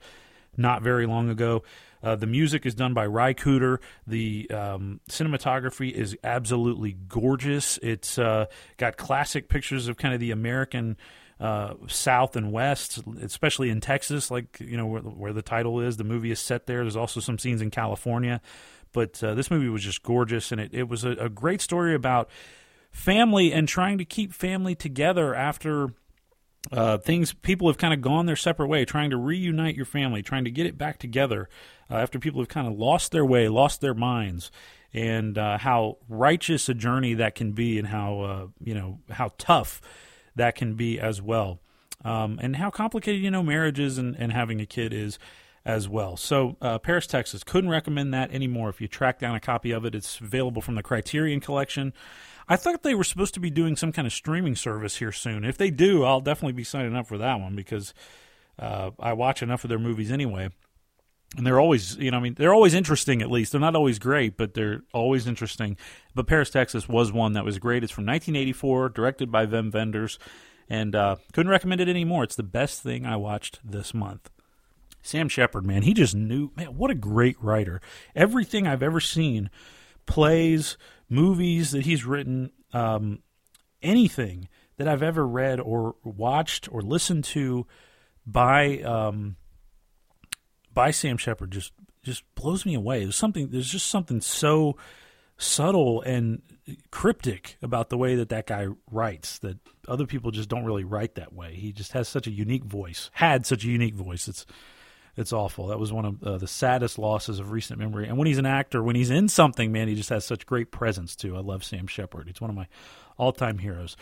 not very long ago. Uh, the music is done by Ry Cooder. The um, cinematography is absolutely gorgeous. It's uh, got classic pictures of kind of the American uh, South and West, especially in Texas, like you know where, where the title is. The movie is set there. There's also some scenes in California, but uh, this movie was just gorgeous, and it, it was a, a great story about family and trying to keep family together after uh, things people have kind of gone their separate way, trying to reunite your family, trying to get it back together uh, after people have kind of lost their way, lost their minds, and uh, how righteous a journey that can be, and how uh, you know how tough that can be as well, um, and how complicated you know marriages and, and having a kid is as well. So, uh, Paris, Texas, couldn't recommend that anymore. If you track down a copy of it, it's available from the Criterion Collection. I thought they were supposed to be doing some kind of streaming service here soon. If they do, I'll definitely be signing up for that one because uh, I watch enough of their movies anyway. And they're always, you know, I mean, they're always interesting at least. They're not always great, but they're always interesting. But Paris, Texas was one that was great. It's from 1984, directed by Wim Wenders, and uh, couldn't recommend it anymore. It's the best thing I watched this month. Sam Shepard, man, he just knew, man, what a great writer. Everything I've ever seen, plays, movies that he's written, um, anything that I've ever read or watched or listened to by um, by Sam Shepard just just blows me away. There's something. There's just something so subtle and cryptic about the way that that guy writes that other people just don't really write that way. He just has such a unique voice. Had such a unique voice. It's it's awful. That was one of uh, the saddest losses of recent memory. And when he's an actor, when he's in something, man, he just has such great presence too. I love Sam Shepard. It's one of my all-time heroes.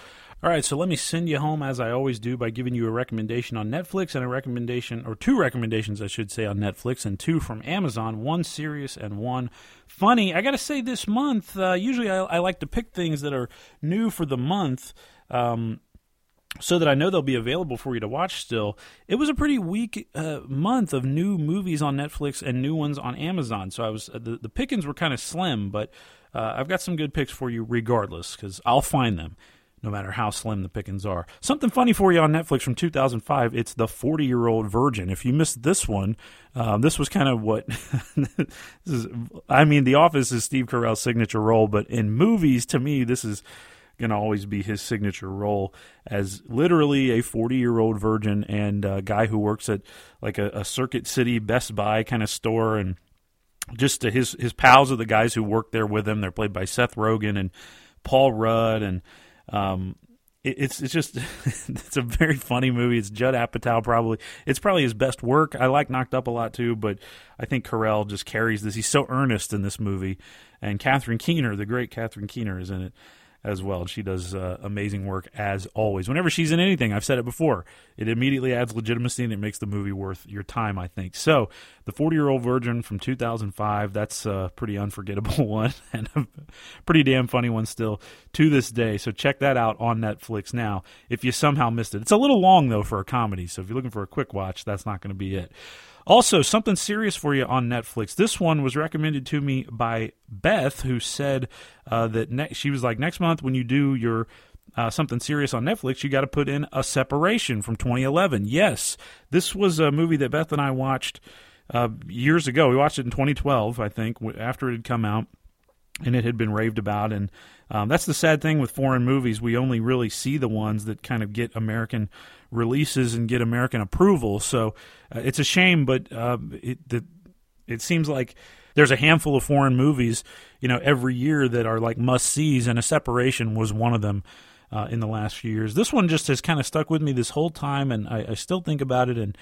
All right, so let me send you home as I always do by giving you a recommendation on Netflix and a recommendation or two recommendations I should say on Netflix and two from Amazon, one serious and one funny. I got to say this month, uh, usually I, I like to pick things that are new for the month. Um, so that I know they'll be available for you to watch still. It was a pretty weak uh, month of new movies on Netflix and new ones on Amazon. So I was uh, the, the pickings were kind of slim, but uh, I've got some good picks for you regardless because I'll find them no matter how slim the pickings are. Something funny for you on Netflix from 2005. It's The 40 Year Old Virgin. If you missed this one, um, this was kind of what. this is, I mean, The Office is Steve Carell's signature role, but in movies, to me, this is going to always be his signature role as literally a 40 year old virgin and a guy who works at like a, a Circuit City Best Buy kind of store and just his his pals are the guys who work there with him. They're played by Seth Rogen and Paul Rudd, and um, it, it's it's just it's a very funny movie. It's Judd Apatow probably it's probably his best work. I like Knocked Up a lot too, but I think Carell just carries this. He's so earnest in this movie, and Catherine Keener, the great Catherine Keener, is in it as well. She does uh, amazing work as always. Whenever she's in anything, I've said it before, it immediately adds legitimacy and it makes the movie worth your time, I think. So, The 40 Year Old Virgin from 2005, that's a pretty unforgettable one and a pretty damn funny one still to this day. So, check that out on Netflix now if you somehow missed it. It's a little long, though, for a comedy. So, if you're looking for a quick watch, that's not going to be it. Also, something serious for you on Netflix. This one was recommended to me by Beth, who said uh, that ne- she was like, next month when you do your uh, something serious on Netflix, you got to put in a separation from 2011. Yes, this was a movie that Beth and I watched uh, years ago. We watched it in 2012, I think, after it had come out and it had been raved about. And um, that's the sad thing with foreign movies. We only really see the ones that kind of get American releases and get American approval. So uh, it's a shame, but uh, it the, it seems like there's a handful of foreign movies, you know, every year that are like must sees, and a separation was one of them. Uh, in the last few years, this one just has kind of stuck with me this whole time, and I, I still think about it. And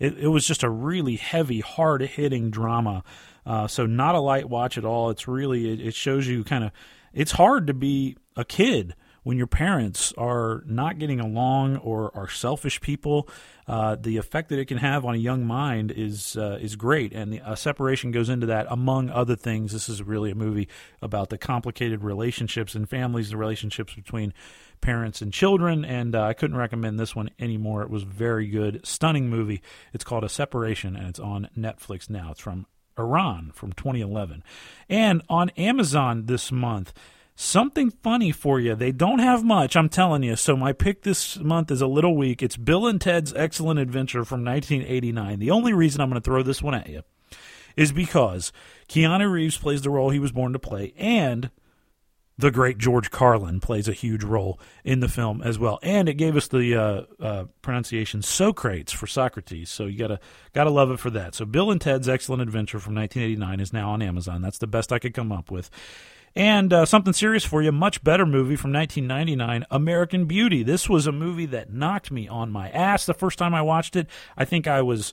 it, it was just a really heavy, hard hitting drama. Uh, so not a light watch at all. It's really it, it shows you kind of it's hard to be a kid when your parents are not getting along or are selfish people, uh, the effect that it can have on a young mind is uh, is great, and the, separation goes into that among other things. This is really a movie about the complicated relationships and families, the relationships between parents and children, and uh, I couldn't recommend this one anymore. It was very good, stunning movie. It's called A Separation, and it's on Netflix now. It's from Iran from 2011, and on Amazon this month. Something funny for you. They don't have much, I'm telling you. So my pick this month is a little weak. It's Bill and Ted's Excellent Adventure from 1989. The only reason I'm going to throw this one at you is because Keanu Reeves plays the role he was born to play, and the great George Carlin plays a huge role in the film as well, and it gave us the uh, uh, pronunciation Socrates for Socrates. So you gotta gotta love it for that. So Bill and Ted's Excellent Adventure from 1989 is now on Amazon. That's the best I could come up with. And uh, something serious for you, much better movie from 1999, American Beauty. This was a movie that knocked me on my ass the first time I watched it. I think I was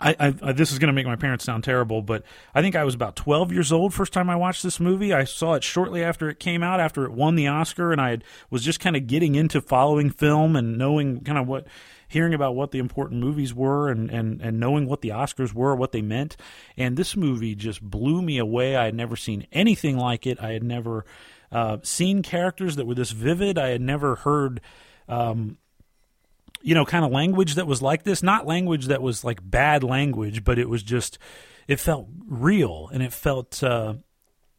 I, I, I this is going to make my parents sound terrible, but I think I was about 12 years old first time I watched this movie. I saw it shortly after it came out, after it won the Oscar, and I had, was just kind of getting into following film and knowing kind of what, hearing about what the important movies were and, and, and knowing what the Oscars were, what they meant. And this movie just blew me away. I had never seen anything like it. I had never uh, seen characters that were this vivid. I had never heard. Um, you know, kind of language that was like this. Not language that was like bad language, but it was just, it felt real and it felt, uh,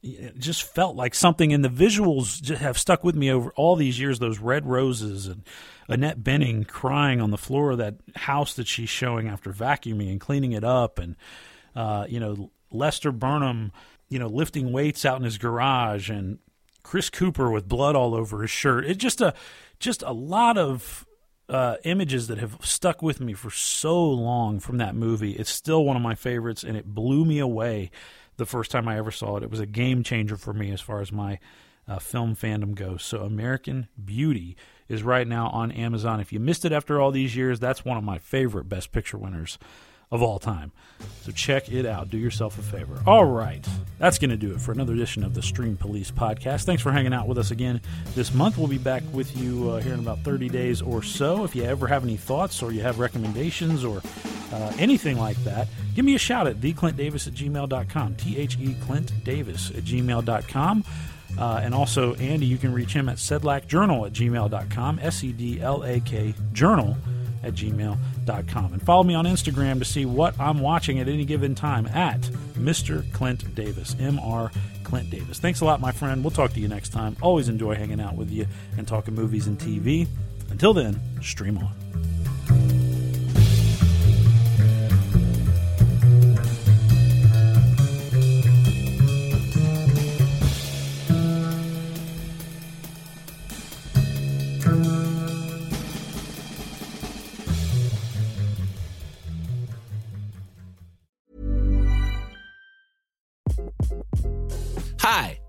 it just felt like something. And the visuals just have stuck with me over all these years. Those red roses and Annette Bening crying on the floor of that house that she's showing after vacuuming and cleaning it up, and uh, you know Lester Burnham, you know lifting weights out in his garage, and Chris Cooper with blood all over his shirt. It's just a just a lot of uh, images that have stuck with me for so long from that movie. It's still one of my favorites, and it blew me away the first time I ever saw it. It was a game changer for me as far as my uh, film fandom goes. So, American Beauty is right now on Amazon. If you missed it after all these years, that's one of my favorite Best Picture winners of all time. So check it out. Do yourself a favor. All right. That's going to do it for another edition of the Stream Police podcast. Thanks for hanging out with us again this month. We'll be back with you uh, here in about 30 days or so. If you ever have any thoughts or you have recommendations or uh, anything like that, give me a shout at theclintdavis at gmail.com. T H E Clint Davis at gmail.com. Uh, and also, Andy, you can reach him at sedlakjournal at gmail.com, S E D L A K journal at gmail.com. And follow me on Instagram to see what I'm watching at any given time at Mr. Clint Davis, M.R. Clint Davis. Thanks a lot, my friend. We'll talk to you next time. Always enjoy hanging out with you and talking movies and TV. Until then, stream on.